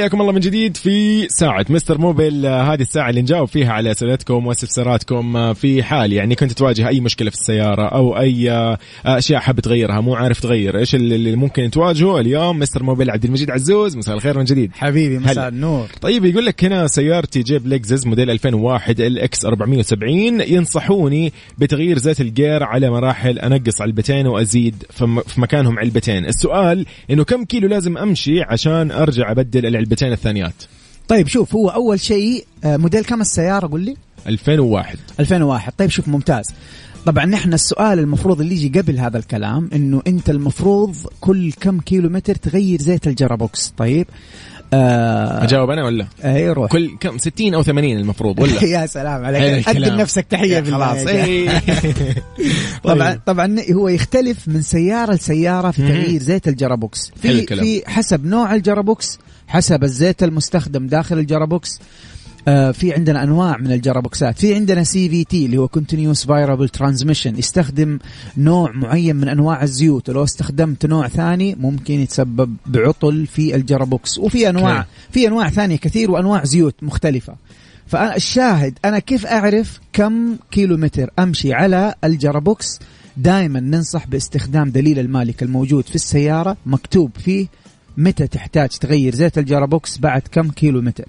حياكم الله من جديد في ساعة مستر موبل آه، هذه الساعة اللي نجاوب فيها على أسئلتكم واستفساراتكم آه، في حال يعني كنت تواجه أي مشكلة في السيارة أو أي آه، أشياء حاب تغيرها مو عارف تغير. إيش اللي ممكن تواجهه اليوم؟ مستر موبل عبد المجيد عزوز مساء الخير من جديد. حبيبي. مساء النور. طيب يقول لك هنا سيارتي جيب لكزس موديل 2001 LX 470 ينصحوني بتغيير زيت الجير على مراحل أنقص علبتين وأزيد فم- في مكانهم علبتين. السؤال إنه كم كيلو لازم أمشي عشان أرجع أبدل العلبتين الثانيات. طيب شوف هو أول شيء آه، موديل كم السيارة قول لي؟ 2001 2001 طيب شوف ممتاز. طبعا نحن السؤال المفروض اللي يجي قبل هذا الكلام إنه أنت المفروض كل كم كيلو متر تغير زيت ال gearbox. طيب آه أجاوب أنا ولا؟ اي روح. كل كم؟ 60 أو 80 المفروض ولا؟ <laughs> يا سلام عليك. قدم نفسك تحية خلاص. إيه. <laughs> طبعا طيب. طبعا هو يختلف من سيارة لسيارة في تغيير زيت ال gearbox. في. في حسب نوع ال gearbox حسب الزيت المستخدم داخل ال gearbox. آه في عندنا أنواع من ال gearbox ات. في عندنا CVT اللي هو continuous variable transmission يستخدم نوع معين من أنواع الزيوت. ولو استخدمت نوع ثاني ممكن يتسبب بعطل في ال gearbox. وفي أنواع. في أنواع ثانية كثير وأنواع زيوت مختلفة. فالشاهد أنا كيف أعرف كم كيلو متر أمشي على ال gearbox؟ دائما ننصح باستخدام دليل المالك الموجود في السيارة مكتوب فيه متى تحتاج تغير زيت ال gearbox بعد كم كيلو متر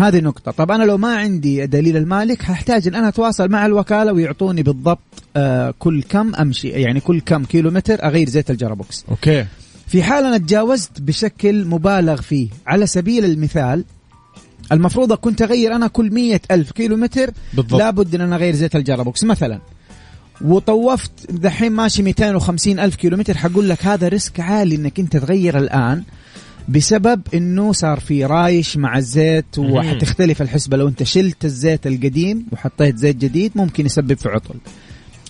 هذه نقطة طب أنا لو ما عندي دليل المالك هحتاج أن أنا أتواصل مع الوكالة ويعطوني بالضبط آه كل كم أمشي يعني كل كم كيلو متر أغير زيت ال gearbox. okay. في حال أنا تجاوزت بشكل مبالغ فيه على سبيل المثال المفروض كنت أغير أنا كل مية ألف كيلو متر بالضبط. لابد أن أنا أغير زيت ال gearbox. مثلا وطوفت دحين ماشي 250 ألف كيلو متر حقول لك هذا risk عالي أنك أنت تغير الآن. بسبب إنه صار في رايش مع الزيت وحتختلف الحسبة. لو أنت شلت الزيت القديم وحطيت زيت جديد ممكن يسبب في عطل.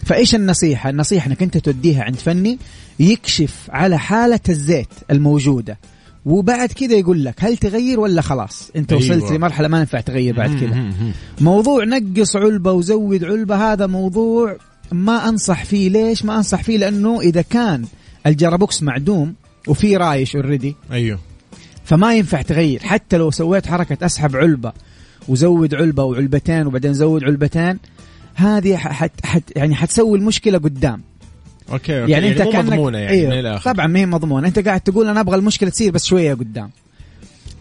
فإيش النصيحة؟ النصيحة إنك أنت توديها عند فني يكشف على حالة الزيت الموجودة. وبعد كذا يقول لك هل تغير ولا خلاص؟ أنت أيوة. وصلت لمرحلة ما ينفع تغير بعد كذا. موضوع نقص علبة وزود علبة هذا موضوع ما أنصح فيه. ليش ما أنصح فيه؟ لأنه إذا كان ال gearbox معدوم وفي رايش already أيوه. فما ينفع تغير. حتى لو سويت حركة أسحب علبة وزود علبة وعلبتين وبعدين زود علبتين هذه حت حت يعني حتسوي المشكلة قدام. okay, okay. يعني, أنت مو كانك مضمونة يعني أيوه من الآخر طبعا ما هي مضمونة. أنت قاعد تقول أنا أبغى المشكلة تصير بس شوية قدام.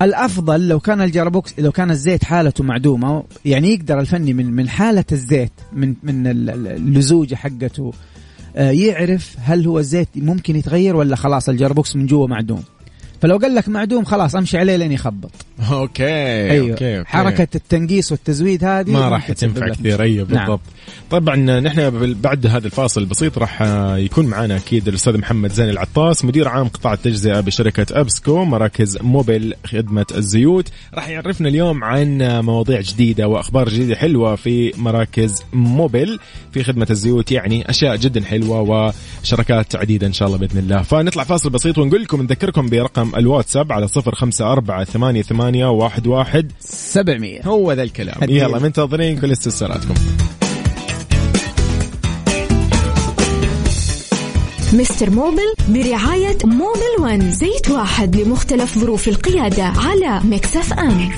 الأفضل لو كان ال gearbox لو كان الزيت حالته معدومة يعني يقدر الفني من من حالة الزيت من من ال- ال- اللزوجة حقته يعرف هل هو الزيت ممكن يتغير ولا خلاص ال gearbox من جوا معدوم. فلو قال لك معدوم خلاص أمشي عليه لين يخبط. okay أيوه. okay, okay. حركة التنقيص والتزويد هذه ما راح تنفع كثير. أيوه نعم. بالضبط. طبعا نحن بعد هذا الفاصل البسيط راح آه، يكون معنا أكيد الأستاذ محمد زين العطاس مدير عام قطاع التجزئة بشركة أبسكو مراكز موبل خدمة الزيوت. راح يعرفنا اليوم عن آه، مواضيع جديدة وأخبار جديدة حلوة في مراكز موبل في خدمة الزيوت. يعني أشياء جدا حلوة وشركات عديدة إن شاء الله بإذن الله. فنطلع فاصل بسيط ونقول لكم نذكركم برقم الواتساب على صفر خمسة أربعة ثمانية ثمانية واحد واحد. 700 هو ذا الكلام. يلا منتظرين كل استفساراتكم. مستر موبل برعاية موبل ون. زيت واحد لمختلف ظروف القيادة على Mix FM.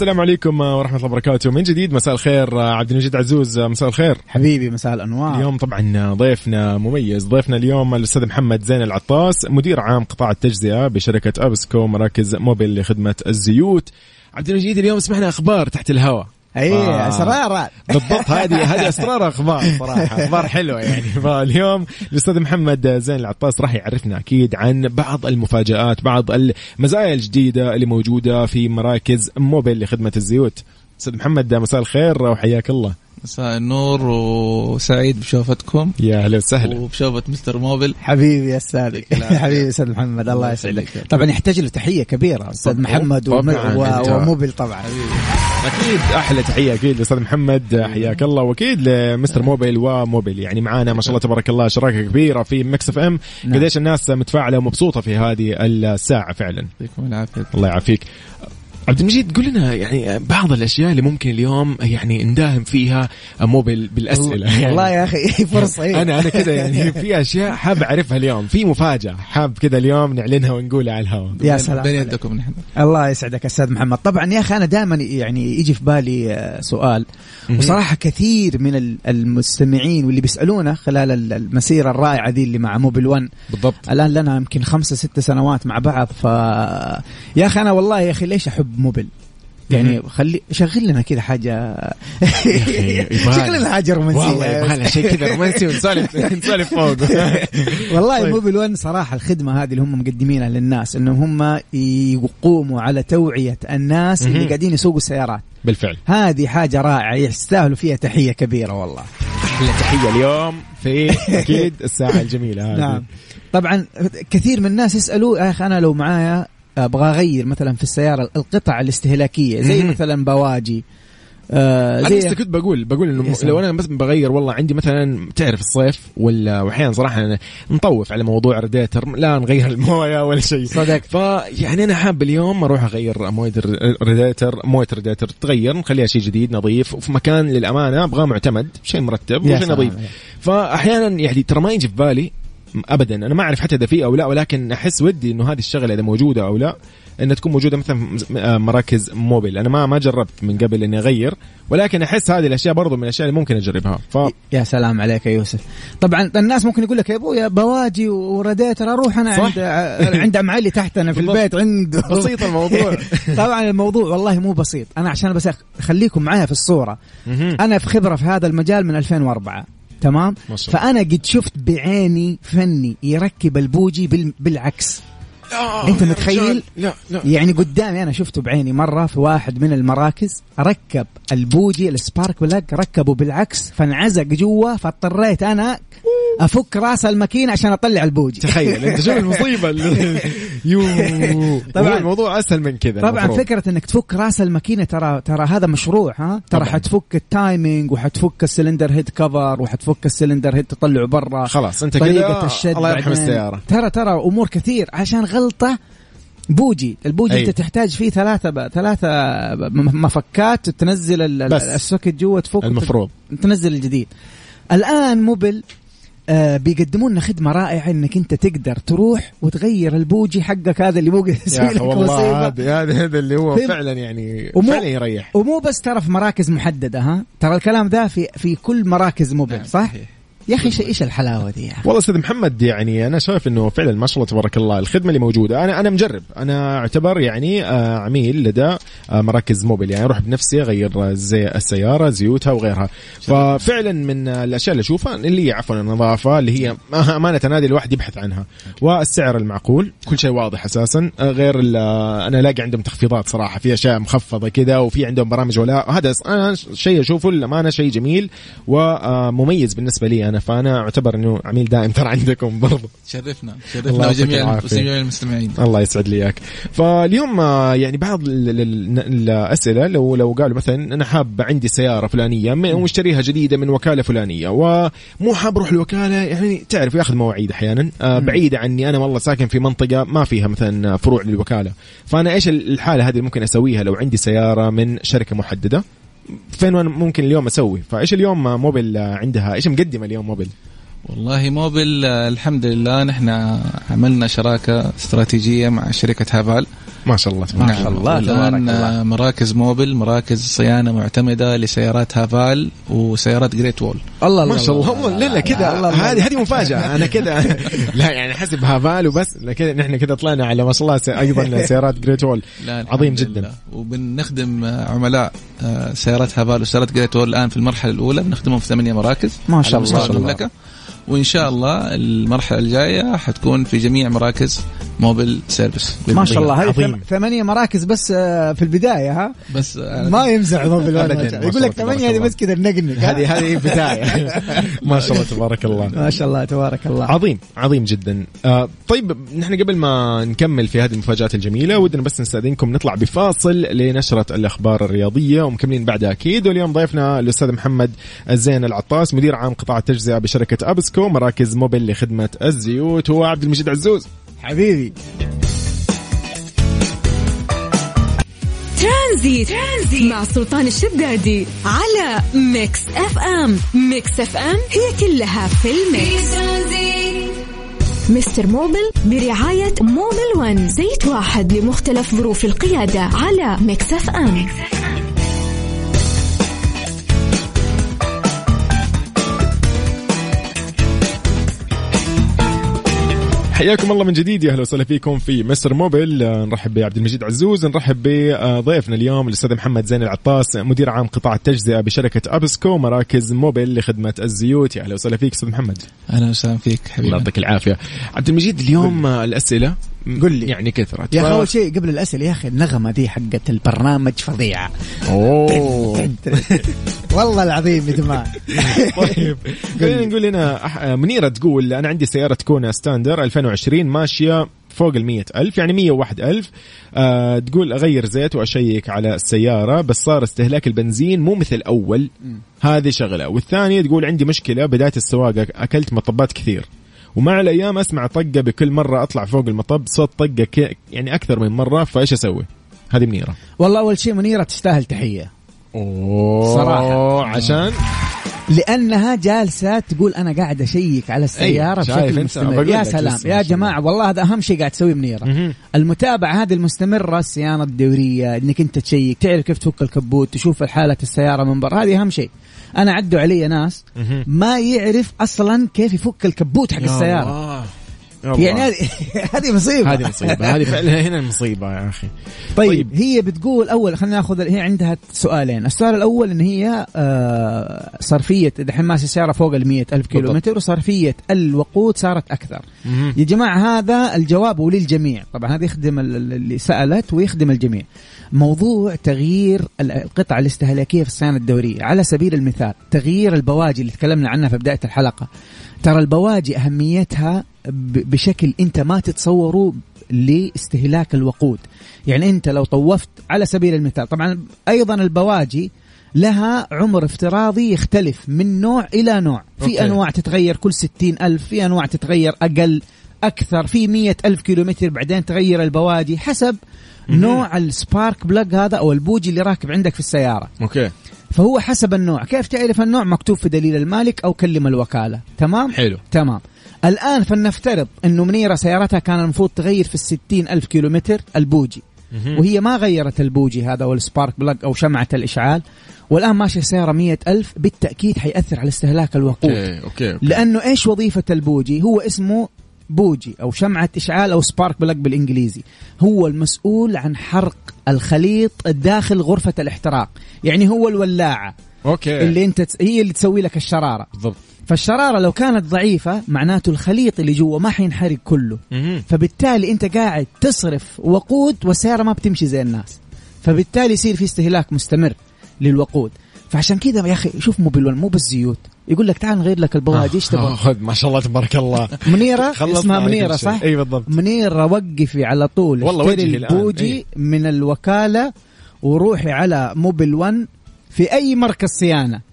السلام عليكم ورحمة الله وبركاته. من جديد مساء الخير عبد المجيد عزوز مساء الخير. حبيبي مساء الأنوار. اليوم طبعا ضيفنا مميز. ضيفنا اليوم الأستاذ محمد زين العطاس مدير عام قطاع التجزئة بشركة أبسكو مراكز موبل لخدمة الزيوت. عبد المجيد اليوم سمعنا أخبار تحت الهواء. اي. اسرار <laughs> بالضبط هذه هذه أسرار أخبار صراحة <laughs> أخبار حلوة يعني. فاليوم الأستاذ محمد زين العطاس راح يعرفنا أكيد عن بعض المفاجآت بعض المزايا الجديدة اللي موجودة في مراكز موبل لخدمة الزيوت. أستاذ محمد مساء الخير وحياك الله. مساء النور وسعيد بشوفتكم. يا أهلا وسهلا. وبشوفة مستر موبل. حبيبي يا أستاذ. حبيبي أستاذ محمد الله يسعدك. طبعا يحتاج له تحية كبيرة أستاذ محمد طبعاً، وموبل طبعا. أكيد أحلى تحية أكيد لأستاذ محمد. حياك الله. وأكيد لمستر موبل وموبل. يعني معانا ما شاء الله تبارك الله شراكة كبيرة في Mix FM. نعم. قديش الناس متفاعلة ومبسوطة في هذه الساعة فعلا. يعطيكم العافية. الله يعافيك. عبد المجيد قول لنا يعني بعض الأشياء اللي ممكن اليوم يعني نداهم فيها مو بال- بالأسئلة. يعني والله يا أخي <laughs> فرصة إيه. أنا أنا كذا يعني <laughs> في أشياء حاب أعرفها اليوم في مفاجأة حاب كذا اليوم نعلنها ونقولها على الهواء. يا سلام بين. يدكم نحن. الله يسعدك أستاذ محمد. طبعا يا أخي أنا دائما يعني يجي في بالي آه، سؤال وصراحة كثير من ال- المستمعين واللي بيسألونا خلال ال- المسيرة الرائعة دي اللي مع موبل 1 بالضبط. الآن لنا يمكن خمسة ستة سنوات مع بعض ف يا أخي أنا والله يا أخي ليش أحب موبل يعني خلي شغل لنا كذا حاجة. يبغى- شغل لنا حاجة والله رومانسية. يبغى لها شيء كذا رومانسي ونسولف <laughs> نسولف فوق. <laughs> والله طيب. موبل 1 صراحة الخدمة هذه اللي هم مقدمينها للناس إنهم هم يقوموا على توعية الناس اللي. قاعدين يسوقوا السيارات. بالفعل. هذه حاجة رائعة يستاهلوا فيها تحية كبيرة والله. أحلى تحية اليوم في <laughs> أكيد الساعة الجميلة هذه. نعم. طبعا كثير من الناس يسألوا يا أخي أنا لو معايا أبغى أغير مثلا في السيارة القطع الاستهلاكية زي. مثلا بواجي آه أنا زي لسه كنت بقول بقول إنه سلام. لو أنا بس بغير والله عندي مثلا تعرف الصيف ولا واحيانا صراحة أنا نطوف على موضوع راديتر لا نغير <laughs> الموية ولا شيء صدقت. فيعني أنا حاب اليوم أروح أغير موية الراديتر موية الراديتر تغير نخليها شيء جديد نظيف وفي مكان للأمانة أبغاه معتمد شيء مرتب وشيء. نظيف فاحيانا يعني ترى ما يجي في بالي ابدا أنا ما أعرف حتى إذا في أو لا ولكن أحس ودي إنه هذه الشغلة إذا موجودة أو لا إنها تكون موجودة مثلا في مراكز موبل أنا ما ما جربت من قبل إني أغير ولكن أحس هذه الأشياء برضو من الأشياء اللي ممكن أجربها ف يا سلام عليك يا يوسف طبعا الناس ممكن يقول لك يا ابويا بواجي وراديتر أروح أنا صح. عند عند ام علي تحتنا في بالضبط. البيت عنده بسيط الموضوع. <laughs> طبعا الموضوع والله مو بسيط أنا عشان بس أخليكم معايا في الصورة. أنا في خبرة في هذا المجال من 2004 تمام؟ الله. فأنا قد شفت بعيني فني يركب البوجي بال... بالعكس. آه، يا متخيل؟ لا لا. يعني قدامي أنا شفته بعيني مرة في واحد من المراكز ركب البوجي ال spark plug ركبه بالعكس فانعزق جوا فاضطريت أنا أفك رأس الماكينة عشان أطلع البوجي. تخيل أنت شوف المصيبه <laughs> يو <laughs> طبعاً. الموضوع أسهل من كذا طبعا المفروض. فكرة إنك تفك راس الماكينة ترى ترى هذا مشروع ها ترى طبعاً. حتفك timing وحتفك ال cylinder head cover وحتفك ال cylinder head تطلعه برا خلاص أنت الشد الله يرحم. السيارة ترى ترى أمور كثير عشان غلطة بوجي البوجي أي. أنت تحتاج فيه. ثلاثة م- مفكات تنزل. السوكت جوا تفك المفروض تنزل الجديد الآن موبل بيقدموا لنا خدمة رائعة إنك أنت تقدر تروح وتغير البوجي حقك هذا اللي ممكن يا يسوي لك والله هذا هذا اللي هو. فعلا يعني ومو- فعلا يريح ومو بس ترى في مراكز محددة ها ترى الكلام ده في في كل مراكز موبل نعم، صح صحيح. يا أخي إيش الحلاوة دي؟ والله أستاذ محمد يعني أنا شايف إنه فعلا ما شاء الله تبارك الله الخدمة اللي موجودة. أنا أنا مجرب. أنا أعتبر يعني آه، عميل لدى آه، مراكز موبل يعني أروح بنفسي أغير زي السيارة زيوتها وغيرها. ففعلا من الأشياء اللي أشوفها اللي هي عفوا النظافة اللي هي أمانة نادي الواحد يبحث عنها. والسعر المعقول كل شيء واضح أساسا. آه، غير أنا ألاقي عندهم تخفيضات صراحة. في أشياء مخفضة كذا وفي عندهم برامج ولاء هذا أنا شيء أشوفه للأمانة شيء جميل ومميز بالنسبة لي أنا. فأنا أعتبر إنه عميل دائم ترى عندكم برضه شرفنا شرفنا وجميع. جميع المستمعين. الله يسعد لي إياك. فاليوم آه، يعني بعض ال- ال- ال- الأسئلة لو لو قالوا مثلا أنا حاب عندي سيارة فلانية ومشتريها جديدة من وكالة فلانية ومو حاب أروح الوكالة يعني تعرف ياخذ مواعيد أحيانا. آه، بعيدة عني أنا والله ساكن في منطقة ما فيها مثلا فروع للوكالة. فأنا إيش الحالة هذه ممكن أسويها لو عندي سيارة من شركة محددة؟ فين ممكن اليوم أسوي؟ فإيش اليوم موبل عندها؟ إيش مقدمة اليوم موبل والله موبل الحمد لله نحن عملنا شراكة استراتيجية مع شركة هافال. ما شاء الله تبارك ما شاء الله، والآن تبارك الله. آه، مراكز موبل مراكز صيانة معتمدة لسيارات هافال وسيارات جريت وول الله ما شاء الله والله لا لا كذا. هذه هذه مفاجأة. <laughs> أنا كذا. لا يعني حسب هافال وبس. لكن نحن كذا طلعنا على ما شاء الله أيضا <laughs> سيارات جريت وول عظيم. جدا. وبنخدم آه، عملاء آه، سيارات هافال وسيارات جريت وول الآن في المرحلة الأولى. بنخدمهم في ثمانية مراكز. ما شاء الله. ما شاء الله. وإن شاء الله المرحلة الجاية حتكون في جميع مراكز موبل service. ما شاء الله. هذه عظيم. ثم- ثمانية مراكز بس آه، في البداية ها؟ بس آه، ما يمزح موبل شاء يقول لك ثمانية هذه. بس كذا النقنق ها؟ هذه هذه بداية. <laughs> ما شاء الله تبارك الله. ما شاء الله تبارك الله. عظيم عظيم جدا. آه طيب نحن قبل ما نكمل في هذه المفاجآت الجميلة ودنا بس نستأذنكم نطلع بفاصل لنشرة الأخبار الرياضية ومكملين بعدها أكيد. واليوم ضيفنا الأستاذ محمد الزين العطاس مدير عام قطاع التجزئة بشركة أبسكو. مراكز موبل لخدمة الزيوت هو عبد المجيد عزوز. حبيبي. ترانزيت, ترانزيت مع سلطان الشدادي على ميكس اف ام. ميكس اف ام هي كلها في الميكس. مستر موبل برعاية موبل ون. زيت واحد لمختلف ظروف القيادة على ميكس اف ام. حياكم الله من جديد يا أهلا وسهلا فيكم في مستر موبل آه، نرحب بعبد المجيد عزوز نرحب بضيفنا اليوم الأستاذ محمد زين العطاس مدير عام قطاع التجزئة بشركة أبسكو مراكز موبل لخدمة الزيوت. يا أهلا وسهلا فيك أستاذ محمد. أهلا وسهلا فيك الله حبيبي يعطيك العافية. عبد المجيد اليوم الأسئلة قل لي. يعني كثرت يا أخي أول شيء قبل الأسئلة يا أخي النغمة دي حقت البرنامج فظيعه أوه. <laughs> والله العظيم يا جماعة. <laughs> طيب. خلينا نقول هنا منيرة تقول أنا عندي سيارة كونا ستاندر 2020 ماشية فوق ال ألف يعني 101 ألف. آه تقول أغير زيت وأشيك على السيارة بس صار استهلاك البنزين مو مثل أول. هذه شغلة. والثانية تقول عندي مشكلة بداية السواقة أكلت مطبات كثير. ومع الأيام أسمع طقة بكل مرة أطلع فوق المطب صوت طقة ك- يعني أكثر من مرة فإيش أسوي؟ هذه منيرة. والله أول شيء منيرة تستاهل تحية. أوه صراحة. عشان لأنها جالسة تقول أنا قاعد أشيك على السيارة بشكل؟ مستمر يا سلام يا جماعة الله. والله هذا أهم شيء قاعد تسويه منيره. المتابعة هذه المستمرة الصيانة الدورية إنك أنت تشيك تعرف كيف تفك الكبوت تشوف حالة السيارة من برا هذه أهم شيء أنا عدوا علي ناس. ما يعرف أصلا كيف يفك الكبوت حق يا السيارة الله. يا الله. يعني هذه <laughs> هذه مصيبة. هذه مصيبة. هذه فعلا هنا المصيبة يا أخي. طيب, طيب. هي بتقول أول خلينا ناخذ هي عندها سؤالين. السؤال الأول إن هي آه صرفية دحين ماشي السيارة فوق ال ألف بالضبط. كيلومتر وصرفيه الوقود صارت أكثر. مهم. يا جماعة هذا الجواب للجميع. طبعا هذا يخدم ال- ال- اللي سألت ويخدم الجميع. موضوع تغيير ال- القطع الاستهلاكية في الصيانة الدورية. على سبيل المثال تغيير البواجي اللي تكلمنا عنها في بداية الحلقة. ترى البواجي أهميتها بشكل انت ما تتصوره لاستهلاك الوقود. يعني انت لو طوفت على سبيل المثال طبعا أيضا البواجي لها عمر افتراضي يختلف من نوع إلى نوع. في أوكي. أنواع تتغير كل ستين ألف في أنواع تتغير أقل أكثر في مية ألف كيلومتر بعدين تغير البواجي حسب نوع ال spark plug هذا أو البوجي اللي راكب عندك في السيارة. أوكي. فهو حسب النوع. كيف تعرف النوع مكتوب في دليل المالك أو كلم الوكالة؟ تمام؟ حلو. تمام. الآن فلنفترض أنه منيرة سيارتها كان المفروض تغير في الستين ألف كيلومتر البوجي. وهي ما غيرت البوجي هذا أو ال spark plug أو شمعة الإشعال. والآن ماشية سيارة مية ألف بالتأكيد حيأثر على استهلاك الوقود. أوكي أوكي, أوكي. لأنه إيش وظيفة البوجي؟ هو اسمه بوجي أو شمعة إشعال أو spark plug بالإنجليزي. هو المسؤول عن حرق الخليط داخل غرفة الاحتراق. يعني هو الولاعة. أوكي. اللي أنت تس... هي اللي تسوي لك الشرارة. بالضبط. فالشرارة لو كانت ضعيفة معناته الخليط اللي جوا ما حينحرق كله. فبالتالي انت قاعد تصرف وقود والسيارة ما بتمشي زي الناس. فبالتالي يصير في استهلاك مستمر للوقود. فعشان كذا يا أخي شوف موبيل مو بس زيوت يقول لك تعال نغير لك البواجي إيش آه، تبغى خذ ما شاء الله تبارك الله. <laughs> خلصنا اسمها شيء. صح؟ إي بالضبط. منيرة وقفي على طول والله اشتري البوجي إيه. من الوكالة وروحي على موبيل 1 في أي مركز صيانة.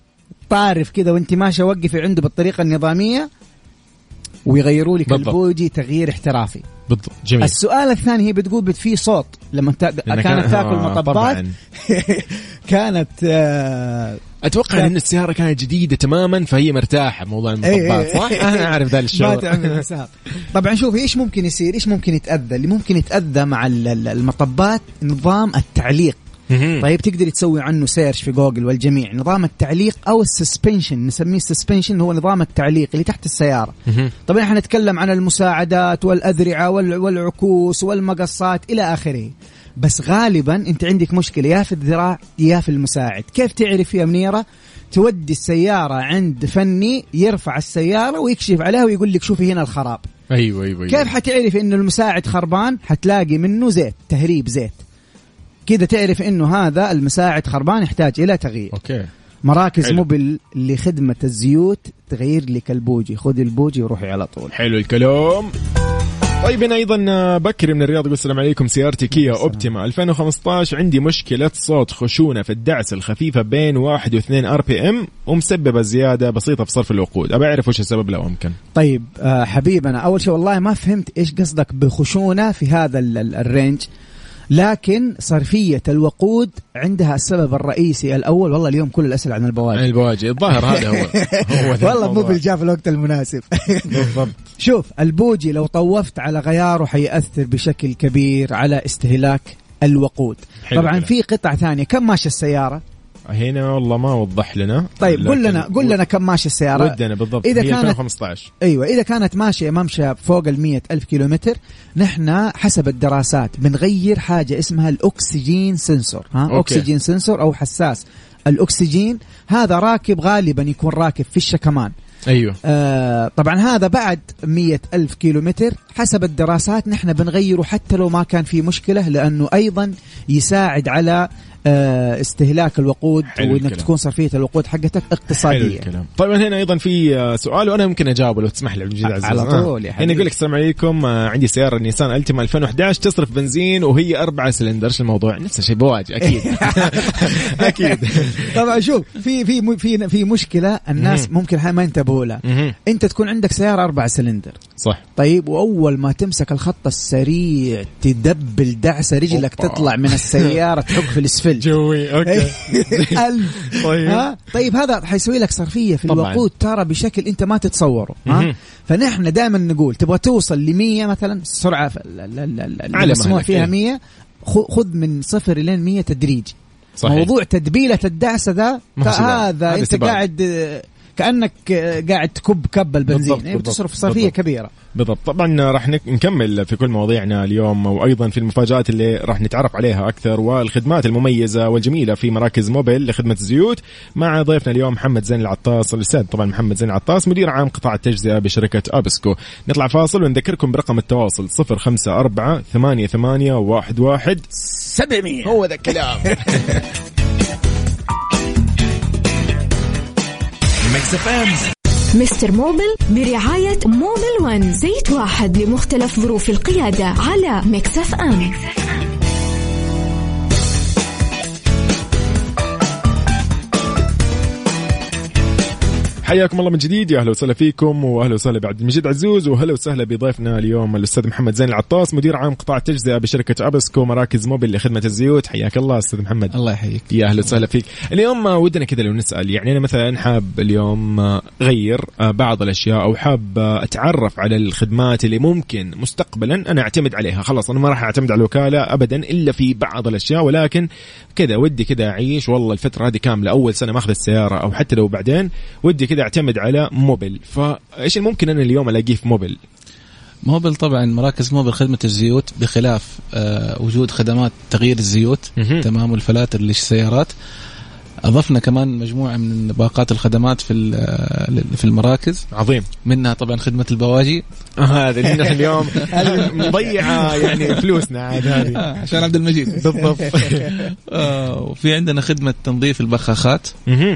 طارف كذا وانت ماشية وقفي عنده بالطريقة النظامية ويغيروا لك. البوجي تغيير احترافي بالضبط جميل السؤال الثاني هي بتقول بت- في صوت لما تا... كانت كان- تاكل آه، مطبات. <laughs> كانت آه أتوقع إن السيارة كانت جديدة تماما فهي مرتاحة بموضوع إيه، المطبات إيه. صح؟ أنا أعرف ذا الشعور <laughs> حساب طبعا شوف إيش ممكن يصير إيش ممكن يتأذى اللي ممكن يتأذى مع ال- ال- المطبات نظام التعليق. طيب تقدر تسوي عنه search في جوجل والجميع. نظام التعليق أو ال suspension نسميه ال suspension هو نظام التعليق اللي تحت السيارة. طبعا إحنا نتكلم عن المساعدات والأذرعة وال- والعكوس والمقصات إلى آخره. بس غالبا أنت عندك مشكلة يا في الذراع يا في المساعد. كيف تعرف يا منيرة؟ تودي السيارة عند فني يرفع السيارة ويكشف عليها ويقول لك شوفي هنا الخراب. أيوه أيوه أيوة. كيف حتعرف انه المساعد خربان؟ حتلاقي منه زيت تهريب زيت. كذا تعرف إنه هذا المساعد خربان يحتاج إلى تغيير. أوكي. مراكز حلو. موبل لخدمة الزيوت تغير لك البوجي خذي البوجي وروحي على طول. حلو الكلام. طيب هنا أيضا بكري من الرياض يقول السلام عليكم سيارتي كيا أوبتيما. 2015 عندي مشكلة صوت خشونة في الدعسه الخفيفة بين 1 و 2 RPM. ومسببة زيادة بسيطة في صرف الوقود. ابى أعرف وش السبب لو أمكن. طيب آه حبيبنا أول شيء والله ما فهمت إيش قصدك بخشونة في هذا ال- ال- ال range. لكن صرفية الوقود عندها السبب الرئيسي الأول. والله اليوم كل الأسئلة عن عن البواجي. البواجي الظاهر هذا هو. <laughs> هو والله مو. بالجاء في الوقت المناسب. بالضبط. <laughs> شوف البوجي لو طوفت على غياره حيأثر بشكل كبير على استهلاك الوقود. طبعا. في قطع ثانية. كم ماشي السيارة؟ هنا والله ما وضح لنا. طيب قل لكن لنا قل لنا كم ماشي السيارة. ودنا بالضبط إذا هي كانت- 2015 أيوه إذا كانت ماشية ممشى فوق ال ألف كيلومتر نحن حسب الدراسات بنغير حاجة اسمها ال oxygen sensor ها؟ أوكي. oxygen sensor أو حساس. الأكسجين هذا راكب غالبا يكون راكب في الشكمان. أيوه. آه طبعا هذا بعد مية ألف كيلومتر. حسب الدراسات نحن بنغيره حتى لو ما كان في مشكلة لأنه أيضا يساعد على آه استهلاك الوقود وانك الكلام. تكون صرفية الوقود حقتك حلو اقتصادية الكلام طيب هنا أيضا في آه، سؤال وأنا ممكن أجاوبه لو تسمح لي عبد على آه. طول يا هنا حبيبي. يقول لك السلام عليكم آه، عندي سيارة نيسان ألتيما 2011 تصرف بنزين وهي أربعة سلندر إيش الموضوع نفس الشيء بواجي أكيد <laughs> أكيد طبعا شوف في في في في مشكلة الناس. ممكن ما انتبهوا لها. أنت تكون عندك سيارة أربعة سلندر صح طيب وأول ما تمسك الخط السريع تدبل دعسة رجلك أوبا. تطلع من السيارة تحك في الإسفلت <laughs> جوي أوكي <laughs> ألف طيب. ها طيب هذا حيسوي لك صرفية في طبعاً. الوقود ترى بشكل أنت ما تتصوره. ها فنحن دائما نقول تبغى توصل ل 100 مثلا السرعه المسموح فيها إيه. 100 خ- خذ من صفر الين 100 تدريجي صحيح موضوع تدبيلة الدعسة ذا. هذا أنت سباق. قاعد كأنك قاعد تكب كب البنزين. بالضبط، يعني بالضبط، بتصرف صرفية بالضبط. كبيرة. بالضبط. طبعا راح نك- نكمل في كل مواضيعنا اليوم وأيضا في المفاجآت اللي راح نتعرف عليها أكثر والخدمات المميزة والجميلة في مراكز موبيل لخدمة الزيوت مع ضيفنا اليوم محمد زين العطاس الأستاذ طبعا محمد زين العطاس مدير عام قطاع التجزئة بشركة أبسكو. نطلع فاصل ونذكركم برقم التواصل 054 88 11 700 هو ذا الكلام. <laughs> Mix FM مستر موبيل برعاية موبيل ون زيت واحد لمختلف ظروف القيادة على Mix FM حياكم الله من جديد. يا أهلا وسهلا فيكم وأهلا وسهلا بعبد المجيد عزوز واهلا وسهلا بضيفنا اليوم الأستاذ محمد زين العطاس مدير عام قطاع التجزئة بشركة أبسكو مراكز موبل لخدمة الزيوت. حياك الله أستاذ محمد. الله يحييك. يا أهلا وسهلا فيك. اليوم ودنا كذا لو نسأل يعني أنا مثلا حاب اليوم أغير بعض الأشياء أو حاب أتعرف على الخدمات اللي ممكن مستقبلا أنا أعتمد عليها. خلاص أنا ما راح أعتمد على الوكالة ابدا إلا في بعض الأشياء ولكن كذا ودي كذا أعيش والله الفترة هذه كاملة أول سنة ماخذ السيارة أو حتى لو بعدين ودي كذا اعتمد على موبيل فايش اللي ممكن أنا اليوم ألاقيه في موبيل موبيل طبعا مراكز موبيل خدمة الزيوت بخلاف آه وجود خدمات تغيير الزيوت. تمام والفلاتر للسيارات. أضفنا كمان مجموعة من باقات الخدمات في ال- في المراكز. عظيم. منها طبعا خدمة البواجي. هذا اللي نحن اليوم. مضيعة يعني فلوسنا عاد هذه. عشان عبد المجيد. بالضبط. <laughs> آه، وفي عندنا خدمة تنظيف البخاخات.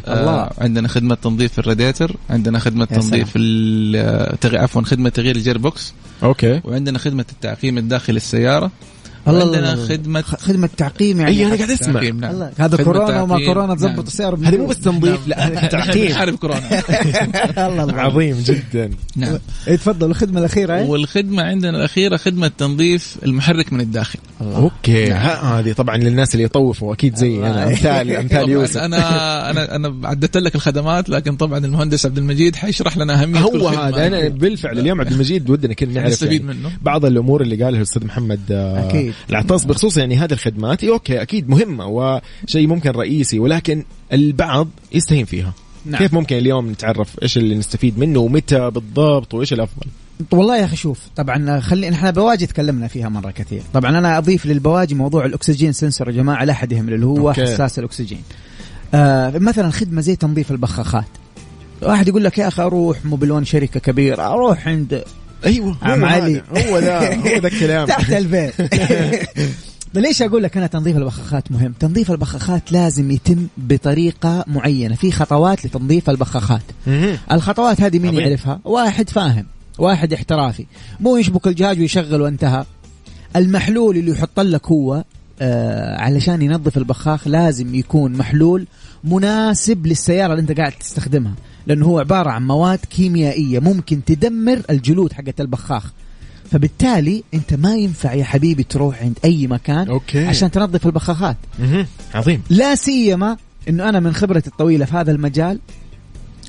آه عندنا خدمة تنظيف الراديتر عندنا خدمة تنظيف تغ- عفوا خدمة تغيير ال gearbox أوكي. وعندنا خدمة التعقيم الداخل السيارة. الله وعندنا الله. خدمة خ- خدمة تعقيم يعني. أي أنا قاعد أسمع. نعم. هذا كورونا وما. كورونا تزبط نعم. السيارة هذه مو بس تنظيف لا هذا تعقيم. <laughs> حارب كورونا. <laughs> الله عظيم جدا. نعم. إيه، تفضل الخدمة الأخيرة إيه؟ والخدمة عندنا الأخيرة خدمة تنظيف المحرك من الداخل. أوكي. ها- هذه طبعا للناس اللي يطوفوا أكيد زي أنا امثال أمثال يوسف. أنا أنا أنا عدت لك الخدمات لكن طبعا المهندس عبد المجيد حيشرح لنا أهمية هو. هذا أنا بالفعل اليوم عبد المجيد ودنا كذا نعرف نستفيد يعني منه. بعض الأمور اللي قالها الأستاذ محمد آه، أكيد. العطاس بخصوص يعني هذه الخدمات إيه، أوكي أكيد مهمة وشيء ممكن رئيسي ولكن البعض يستهين فيها نعم. كيف ممكن اليوم نتعرف إيش اللي نستفيد منه ومتى بالضبط وإيش الأفضل والله يا أخي شوف طبعا خلينا إحنا بواجي تكلمنا فيها مرة كثير طبعا أنا أضيف للبواجي موضوع ال oxygen sensor يا جماعة لا أحد يهمل اللي هو أوكي. حساس الأكسجين آه مثلا خدمة زي تنظيف البخاخات واحد يقول لك يا أخي أروح موبيل ون شركة كبيرة أروح عند أيوه عم علي. هو ذا هو ذا <laughs> الكلام. تحت البيت. <laughs> ليش أقول لك أنا تنظيف البخاخات مهم؟ تنظيف البخاخات لازم يتم بطريقة معينة. في خطوات لتنظيف البخاخات. الخطوات هذه مين. يعرفها؟ واحد فاهم واحد احترافي. مو يشبك الجهاز ويشغل وانتهى. المحلول اللي يحط لك هو آه علشان ينظف البخاخ لازم يكون محلول مناسب للسيارة اللي انت قاعد تستخدمها. لأنه هو عبارة عن مواد كيميائية ممكن تدمر الجلود حقت البخاخ فبالتالي أنت ما ينفع يا حبيبي تروح عند أي مكان أوكي. عشان تنظف البخاخات. عظيم لا سيما إنه أنا من خبرتي الطويلة في هذا المجال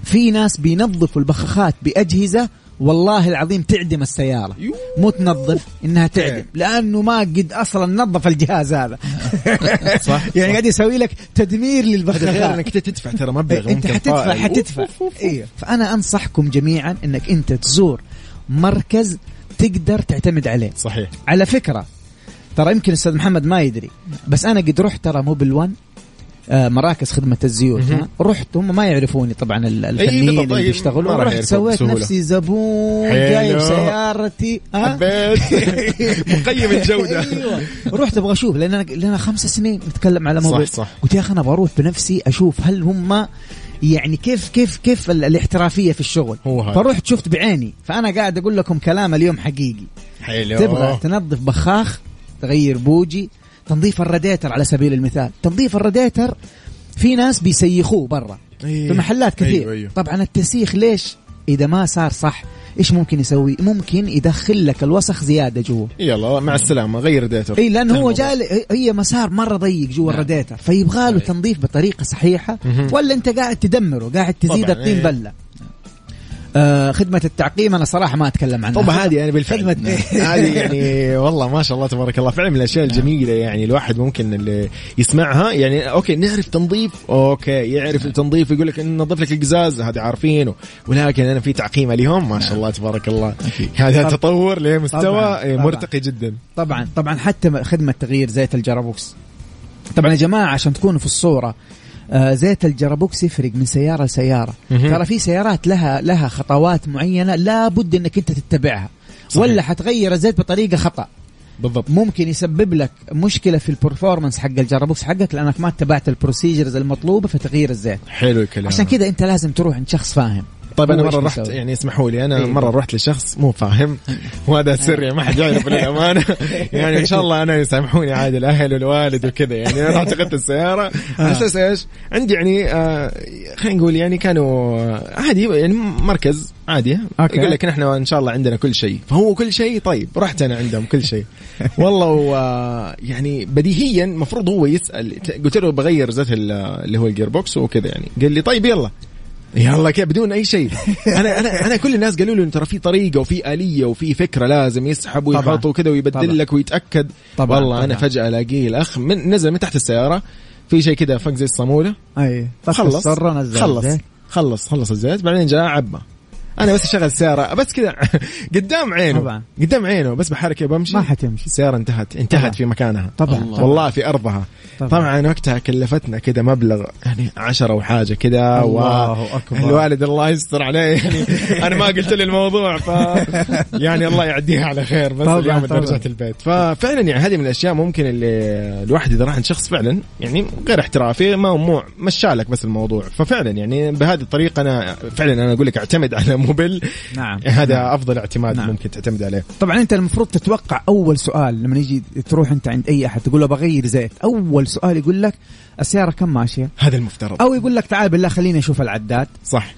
في ناس بينظفوا البخاخات بأجهزة والله العظيم تعدم السيارة. مو تنظف إنها تعدم. لأنه ما قد أصلا نظف الجهاز هذا. <laughs> صح يعني قاعد يسوي لك تدمير للبخاخات إنك أنت تدفع ترى مبلغ أنت ممكن حتدفع. حتدفع. أيوه فأنا أنصحكم جميعا إنك أنت تزور مركز تقدر تعتمد عليه. صحيح. على فكرة ترى يمكن أستاذ محمد ما يدري بس أنا قد رحت ترى موبيل 1 آه، مراكز خدمة الزيوت. رحت هم ما يعرفوني طبعا ال- الفنيين بالضبط، اللي راح رحت سويت. نفسي زبون. جايب سيارتي ها؟ حبيت. <laughs> مقيم الجودة. أيوه. رحت أبغى أشوف لأن انا لنا خمس سنين نتكلم على صح موبيل صح. قلت يا أخي أنا أبغى أروح بنفسي أشوف هل هم يعني كيف كيف كيف ال- الاحترافية في الشغل. هو. فرحت شفت بعيني. فأنا قاعد أقول لكم كلام اليوم حقيقي. حلو. تبغى تنظف بخاخ تغير بوجي تنظيف الراديتر على سبيل المثال تنظيف الراديتر في ناس بيسيخوه برا إيه. في محلات كثير أيوه أيوه. طبعا التسيخ ليش إذا ما صار صح إيش ممكن يسوي ممكن يدخل لك الوسخ زيادة جوا يلا مع السلامة غير ديتر اي لأنه هو. جاء هي مسار مرة ضيق جوا نعم. الراديتر فيبغى له تنظيف بطريقة صحيحة. ولا أنت قاعد تدمره قاعد تزيد الطين إيه. بلة آه خدمة التعقيم أنا صراحة ما أتكلم عنها. طب هذه يعني بالفعل. <laughs> هذه يعني والله ما شاء الله تبارك الله. فعلا من الأشياء الجميلة يعني الواحد ممكن اللي يسمعها. يعني أوكي نعرف تنظيف. أوكي يعرف التنظيف يقول لك ننظف لك القزاز هذه عارفينه. ولكن أنا في تعقيم اليوم ما شاء الله تبارك الله. هذا تطور لمستوى طبعاً، إيه، طبعاً. مرتقي جدا. طبعا طبعا. حتى خدمة تغيير زيت ال gearbox. طبعا يا جماعة عشان تكونوا في الصورة آه زيت ال gearbox يفرق من سيارة لسيارة. مهم. ترى في سيارات لها لها خطوات معينة لابد إنك أنت تتبعها. صحيح. ولا حتغير الزيت بطريقة خطأ. بالضبط. ممكن يسبب لك مشكلة في ال performance حق ال gearbox حقك لأنك ما اتبعت ال procedures المطلوبة في تغيير الزيت. حلو الكلام. عشان كذا أنت لازم تروح عند شخص فاهم. طيب أنا مرة رحت بيسوي؟ يعني اسمحوا لي أنا إيه. مرة رحت لشخص مو فاهم وهذا سر يعني ما حد يعرف للأمانة. <laughs> يعني إن شاء الله أنا يسامحوني عادي الأهل والوالد وكذا يعني أنا رحت أخذت السيارة. على أساس إيش؟ عندي يعني آه خلينا نقول يعني كانوا آه، عادي يعني مركز عادي. أوكي. يقول لك نحن إن شاء الله عندنا كل شيء. فهو كل شيء طيب رحت أنا عندهم كل شيء. <laughs> والله و يعني بديهيا المفروض هو يسأل قلت له بغير زيت ال- اللي هو ال gearbox وكذا يعني. قال لي طيب يلا. يلا كذا بدون أي شيء <laughs> أنا أنا أنا كل الناس قالوا لي ترى في طريقة وفي آلية وفي فكرة لازم يسحب طبعاً. ويحط وكذا طبعاً. ويبدل لك ويتأكد طبعاً. والله أنا طبعاً. فجأة ألاقيه الأخ من نزل من تحت السيارة في شيء كذا فك زي الصامولة أي خلص نزل خلص. خلص خلص الزيت بعدين جاء عبى أنا بس أشغل السياره بس كذا <laughs> قدام عينه طبعاً. قدام عينه بس بحركة بمشي ما حتمشي السيارة انتهت انتهت طبعاً. في مكانها طبعا الله. والله في أرضها طبعاً. طبعا وقتها كلفتنا كذا مبلغ يعني عشرة وحاجة كذا الله أكبر. الوالد الله يستر عليه يعني <laughs> أنا ما قلت له الموضوع ف يعني الله يعديها على خير بس طبعاً، اليوم طبعاً. رجعت البيت ففعلا يعني هذه من الأشياء ممكن اللي الواحد إذا راح عند شخص فعلا يعني غير احترافي ما مو مشالك بس الموضوع ففعلا يعني بهذه الطريقة أنا فعلا أنا أقول لك أعتمد على موبل نعم. هذا نعم. أفضل اعتماد نعم. ممكن تعتمد عليه. طبعا أنت المفروض تتوقع أول سؤال لما يجي تروح أنت عند أي أحد تقول له بغير زيت أول سؤال يقول لك السيارة كم ماشية؟ هذا المفترض. أو يقول لك تعال بالله خليني أشوف العداد. صح.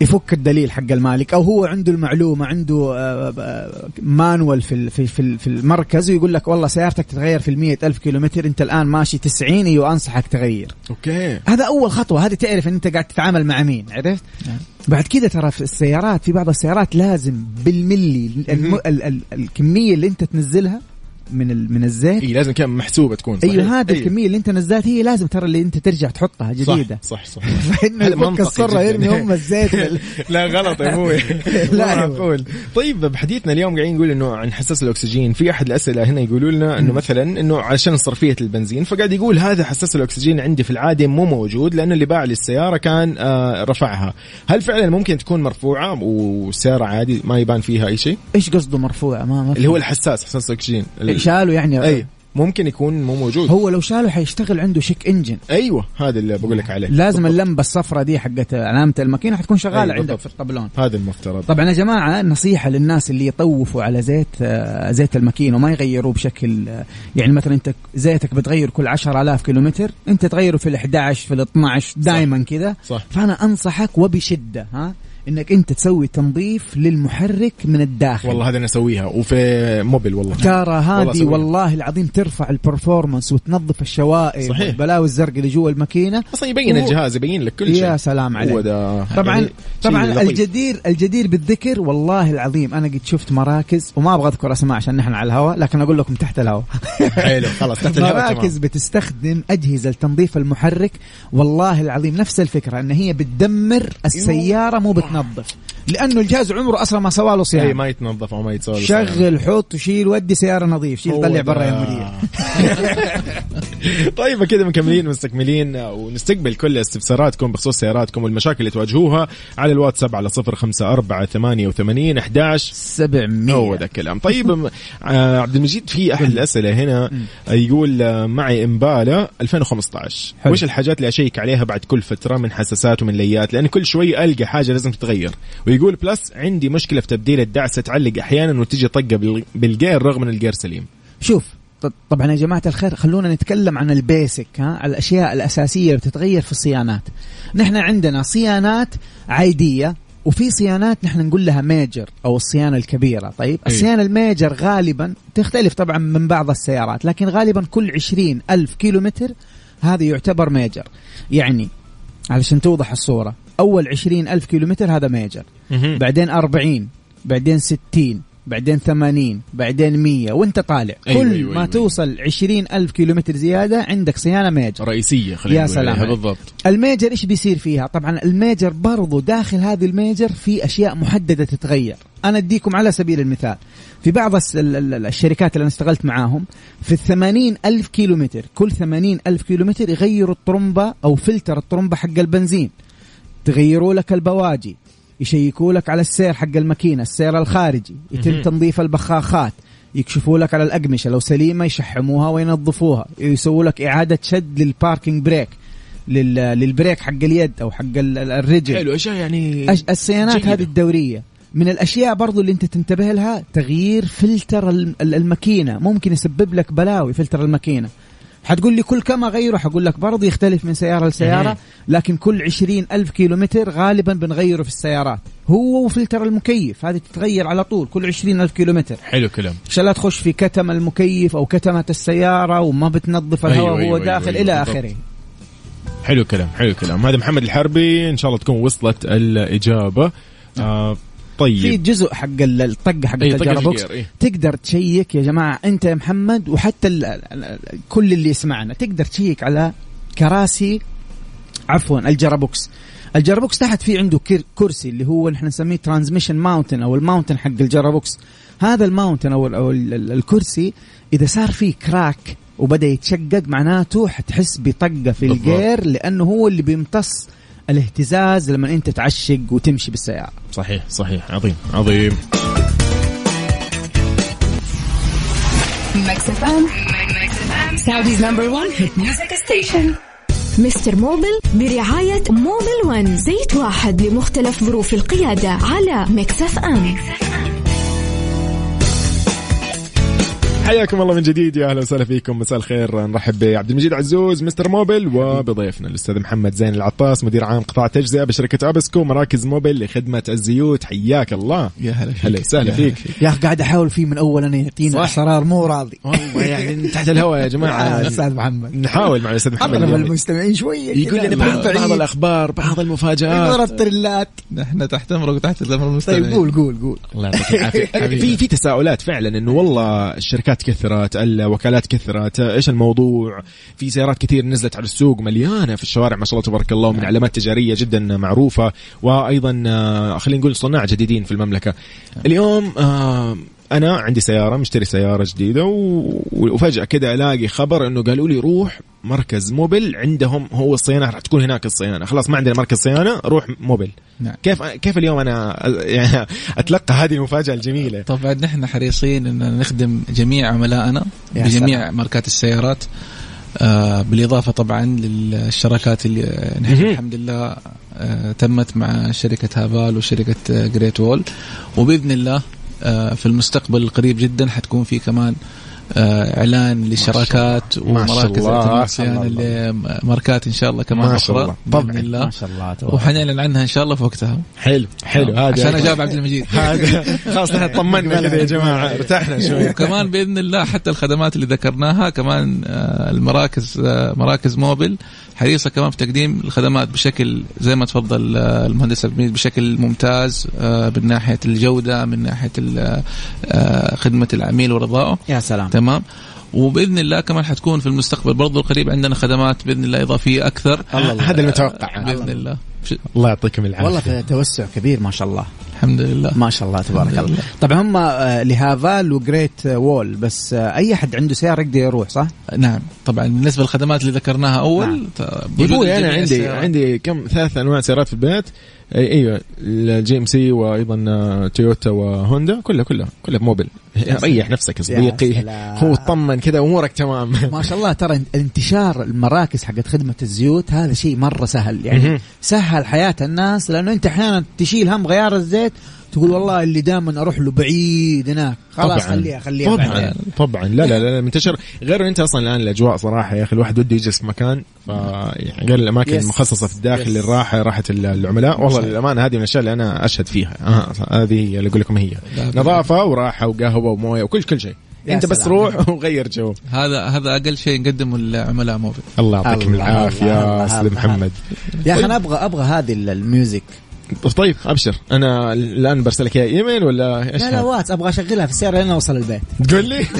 يفك الدليل حق المالك أو هو عنده المعلومة عنده آه، آه، مانوال في ال- في في في المركز ويقول لك والله سيارتك تتغير في المية ألف كيلومتر أنت الآن ماشي 90 أيوه أنصحك تغير. أوكي. هذا أول خطوة هذه تعرف إن أنت قاعد تتعامل مع مين عرفت؟ بعد كده ترى في السيارات في بعض السيارات لازم بالملي الم... ال... ال... الكمية اللي أنت تنزلها من ال... من الزيت. إيه لازم كان محسوبة تكون صحيح. أيوه هذه أيوه. الكمية اللي أنت نزلتها هي لازم ترى اللي أنت ترجع تحطها جديدة. صح صح, صح. <laughs> فانه جداً. يرمي هم الزيت <laughs> لا غلط يا أبوي. <laughs> لا معقول. طيب بحديثنا اليوم قاعدين نقول إنه عن حساس الأكسجين في أحد الأسئلة هنا يقولوا لنا إنه مثلا إنه عشان صرفية البنزين فقاعد يقول هذا حساس الأكسجين عندي في العادة مو موجود لأن اللي باع لي السيارة كان آه رفعها. هل فعلا ممكن تكون مرفوعة؟ والسياره عادي ما يبان فيها أي شيء؟ إيش قصده مرفوع ما ما اللي هو الحساس حساس الأكسجين. ال- شالوا يعني أي ممكن يكون مو موجود. هو لو شاله حيشتغل عنده شيك انجن أيوه هذا اللي بقول لك عليه. لازم بالضبط. اللمبة الصفراء دي حقت علامة الماكينة حتكون شغالة أيوة، عندك بالضبط. في الطبلون. هذا المفترض. طبعا يا جماعة نصيحة للناس اللي يطوفوا على زيت آه، زيت الماكينة وما يغيروه بشكل آه، يعني مثلا أنت زيتك بتغير كل 10000 كيلومتر أنت تغيره في ال 11 في ال 12 دائما كذا. فأنا أنصحك وبشدة ها؟ إنك أنت تسوي تنظيف للمحرك من الداخل. والله هذا أنا أسويها وفي موبيل والله. ترى هذه أسويها. والله العظيم ترفع ال performance وتنظف الشوائب صحيح. والبلاوي الزرق اللي جوا الماكينة. أصلا يبين هو- الجهاز يبين لك كل شيء. يا سلام عليك. طبعا يعني طبعا لطيف. الجدير الجدير بالذكر والله العظيم أنا قد شفت مراكز وما أبغى أذكر أسماء عشان نحن على الهواء لكن أقول لكم تحت الهواء. <laughs> حلو خلاص تحت الهواء مراكز تمام. بتستخدم أجهزة لتنظيف المحرك. والله العظيم نفس الفكرة إن هي بتدمر السيارة مو بتنظف. لأنه الجهاز عمره أصلا ما سوى له اي صيانه ما يتنظف أو ما يتسوى له شغل حط شيل ودي سيارة نظيف. شيل طلع. برا يا مدير. <laughs> طيب كذا مكملين مستكملين ونستقبل كل استفساراتكم بخصوص سياراتكم والمشاكل اللي تواجهوها على الواتساب على صفر خمسة أربعة ثمانية وثمانين أحداش 700 هو ده الكلام. طيب آه، عبد المجيد في أحد الأسئلة هنا آه، يقول آه، معي امبالا 2015 حلو. وش الحاجات اللي أشيك عليها بعد كل فترة من حساسات ومن ليات؟ لأن كل شوي ألقى حاجة لازم تتغير. ويقول بلس عندي مشكلة في تبديل الدعسه تعلق أحيانا وتجي طقة بال- بالجير رغم إن الجير سليم. شوف طبعا يا جماعة الخير خلونا نتكلم عن ال basic ها على الأشياء الأساسية اللي بتتغير في الصيانات. نحن عندنا صيانات عادية وفي صيانات نحن نقول لها major أو الصيانة الكبيرة. طيب أي. الصيانة ال major غالبا تختلف طبعا من بعض السيارات لكن غالبا كل عشرين ألف كيلومتر هذا يعتبر major يعني علشان توضح الصورة. أول عشرين ألف كيلومتر هذا major بعدين 40 بعدين 60 بعدين 80 بعدين 100 وانت طالع. أيوة، كل أيوة، ما أيوة. توصل 20 ألف كيلومتر زيادة عندك صيانة major رئيسية خلينا يا سلام. بالضبط. ال major إيش بيصير فيها؟ طبعا الميجر برضو داخل هذه ال major في أشياء محددة تتغير. أنا أديكم على سبيل المثال في بعض الشركات اللي أنا اشتغلت معاهم في الثمانين ألف كيلومتر كل ثمانين ألف كيلومتر يغيروا الطرمبة أو فلتر الطرمبة حق البنزين. تغيروا لك البواجي يشيكوا لك على السير حق الماكينة السير الخارجي يتم. تنظيف البخاخات يكشفوا لك على الأقمشة لو سليمة يشحموها وينظفوها يسووا لك إعادة شد لل parking brake لل... لل brake حق اليد أو حق ال- ال- الرجل حلو أشياء يعني أش... الصيانات. هذه الدورية من الأشياء برضو اللي أنت تنتبه لها تغيير فلتر الم- ال- الماكينة ممكن يسبب لك بلاوي فلتر الماكينة حتقول لي كل كم اغيره حقول لك برضه يختلف من سيارة. لسيارة لكن كل عشرين ألف كيلومتر غالبا بنغيره في السيارات. هو وفلتر المكيف هذه تتغير على طول كل عشرين ألف كيلومتر. حلو كلام. عشان لا تخش في كتم المكيف أو كتمة السيارة وما بتنظف الهواء أيوة، وهو أيوة، داخل أيوة، إلى بالضبط. آخره. حلو كلام حلو كلام. هذا محمد الحربي إن شاء الله تكون وصلت الإجابة. آه في طيب جزء حق ال- الطقه حق أي طقة الجرابوكس الجير، إيه. تقدر تشيك يا جماعة أنت يا محمد وحتى ال ال ال كل اللي يسمعنا. تقدر تشيك على كراسي عفوا ال gearbox ال gearbox تحت في عنده كر- كرسي اللي هو نحن نسميه transmission mounting أو ال mounting حق ال gearbox هذا ال mounting أو, ال أو ال ال الكرسي إذا صار فيه crack وبدأ يتشقق معناته حتحس بطقة في. الجير لأنه هو اللي بيمتص الاهتزاز لما انت تعشق وتمشي بالسيارة. صحيح صحيح. عظيم عظيم. ميكس اف ام سعوديز نمبر 1 هيت ميوزك ستيشن Mister Mobil برعاية Mobil 1 زيت واحد لمختلف ظروف القيادة على Mix FM حياكم الله من جديد يا أهلا وسهلا فيكم. مساء الخير. نرحب بعبد المجيد عزوز Mister Mobil وبضيفنا الأستاذ محمد زين العطاس مدير عام قطاع تجزئه بشركة أبسكو مراكز موبل لخدمة الزيوت. حياك الله. يا هلا هلا وسهلا فيك. يا أخي قاعد أحاول فيه من أول أنا يعطينا. أسرار مو راضي. والله يعني تحت الهواء يا جماعة. يا أستاذ محمد. نحاول مع الاستاذ محمد اليوم. المستمعين شوية يقول لنا بعض, بعض الأخبار بعض المفاجآت. اضرب تريلات نحن تحت امرك وتحت الأمر المستمعين. طيب قول قول قول. الله يعطيك العافية. <laughs> في في تساؤلات فعلا إنه والله الشركات كثرت الوكالات كثرت إيش الموضوع؟ في سيارات كثير نزلت على السوق مليانة في الشوارع ما شاء الله تبارك الله من علامات تجارية جدا معروفة وأيضا آه، خلينا نقول صناع جديدين في المملكة. اليوم آه، أنا عندي سيارة مشتري سيارة جديدة وفجأة كده ألاقي خبر إنه قالوا لي روح مركز موبل عندهم هو الصيانة راح تكون هناك الصيانة خلاص ما عندنا مركز صيانة روح موبل نعم. كيف كيف اليوم أنا يعني <laughs> أتلقى هذه المفاجأة الجميلة طبعا نحن حريصين ان نخدم جميع عملائنا بجميع سلام. ماركات السيارات آه بالإضافة طبعا للشراكات اللي نحن. الحمد لله آه تمت مع شركة هافال وشركة آه، جريت وول وبإذن الله آه في المستقبل القريب جدا حتكون في كمان إعلان للشراكات ما شاء ومراكز. اعتماد. لماركات إن شاء الله كمان ما شاء أخرى الله. بإذن. الله ما شاء الله. تبارك وحنعلن عنها إن شاء الله في وقتها. حلو حلو. هذا عشان أجاوب عبد المجيد. <laughs> هذا خلاص نحن طمنا كذا يا جماعة ارتحنا شوي. وكمان بإذن الله حتى الخدمات اللي ذكرناها كمان آه، المراكز آه، مراكز موبل حريصة كمان في تقديم الخدمات بشكل زي ما تفضل آه، المهندس عبد بشكل ممتاز آه، من ناحية الجودة من ناحية آه، خدمة العميل ورضائه. يا سلام. تمام. وبإذن الله كمان حتكون في المستقبل برضو القريب عندنا خدمات بإذن الله إضافية أكثر الله الله. هذا المتوقع. بإذن الله الله يعطيكم العافية والله في توسع كبير ما شاء الله الحمد لله ما شاء الله تبارك الله لله. طبعا هم لهافال وجريت وول بس آه، أي أحد عنده سيارة يقدر يروح صح؟ نعم طبعا بالنسبة للخدمات اللي ذكرناها أول نعم. أبوي أنا عندي السيارات. عندي كم ثلاث أنواع سيارات في البيت أيوه ال GMC وأيضا آه، تويوتا وهوندا كلها كلها كلها بموبل ريح نفسك يا صديقي. هو اطمن كذا امورك تمام. <laughs> ما شاء الله ترى انتشار المراكز حقت خدمة الزيوت هذا شيء مرة سهل. يعني. سهل حياة الناس لأنه أنت أحيانا تشيل هم غيار الزيت تقول والله اللي دائما أروح له بعيد هناك. خلاص خليها خليها طبعا بعدين. طبعا. لا لا لا, منتشر. غير إنت أصلا الآن الأجواء صراحة يا أخي الواحد وده يجلس في مكان يعني غير الأماكن yes. المخصصة في الداخل. للراحة راحة ال- العملاء. والله. للأمانة هذه من الأشياء اللي أنا أشهد فيها. آه هذه هي اللي أقول لكم هي. نظافة وراحة وقهوة وموية وكل كل شيء. أنت بس سلام. روح وغير جو. هذا هذا أقل شيء نقدمه للعملاء موبل الله يعطيكم العافية أستاذ. محمد. يا أخي أنا أبغى أبغى هذه ال- ال music. طيب أبشر. أنا الآن برسل لك اياها إيميل ولا إيش لا لا؟ واتس أبغى أشغلها في السياره لين اوصل البيت. تقول لي. <laughs>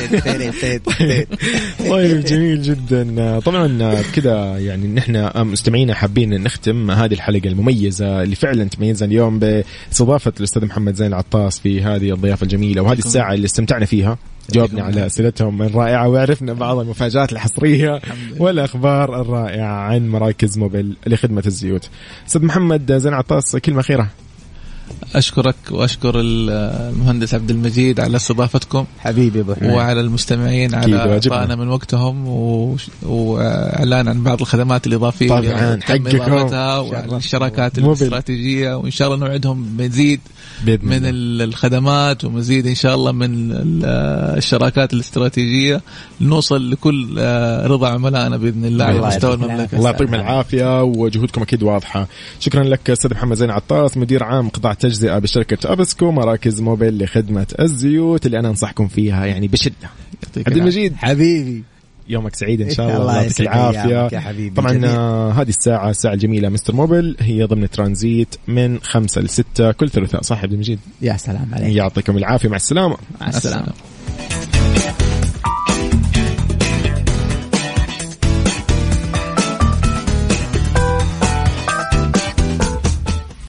طيب جميل جدا. طبعا كذا يعني نحن مستمعينا حابين نختم هذه الحلقة المميزة اللي فعلا تميزنا اليوم بإستضافة الأستاذ محمد زين العطاس في هذه الضيافة الجميلة وهذه الساعة اللي استمتعنا فيها. جاوبنا على أسئلتهم الرائعه وعرفنا بعض المفاجآت الحصرية والأخبار الرائعة عن مراكز موبل لخدمة الزيوت. أستاذ محمد زين العطاس كلمة أخيرة أشكرك وأشكر ال- المهندس عبد المجيد على استضافتكم حبيبي أبو حميد وعلى المستمعين على. اعطائنا من وقتهم وإعلان عن بعض الخدمات الإضافية طبعاً، حقكم. والشراكات موبل. الاستراتيجية وإن شاء الله نوعدهم مزيد من الخدمات ومزيد إن شاء الله من ال- الشراكات الاستراتيجية نوصل لكل آه، رضا عملائنا بإذن الله على مستوى المملكة الله يعطيكم العافية وجهودكم أكيد واضحة شكرا لك أستاذ محمد زين عطاس مدير عام قطاع تجزئة بشركة أبسكو مراكز موبيل لخدمة الزيوت اللي أنا أنصحكم فيها يعني بشدة. عبد المجيد. حبيبي. يومك سعيد إن شاء <laughs> الله الله يعطيك العافية. يا حبيبي. طبعا جميل. آه، هذه الساعة الساعة الجميلة Mister Mobil هي ضمن ترانزيت من خمسة لستة كل ثلاثاء صح عبد المجيد؟ يا سلام عليك. يعطيكم العافية مع السلامة. مع السلامة.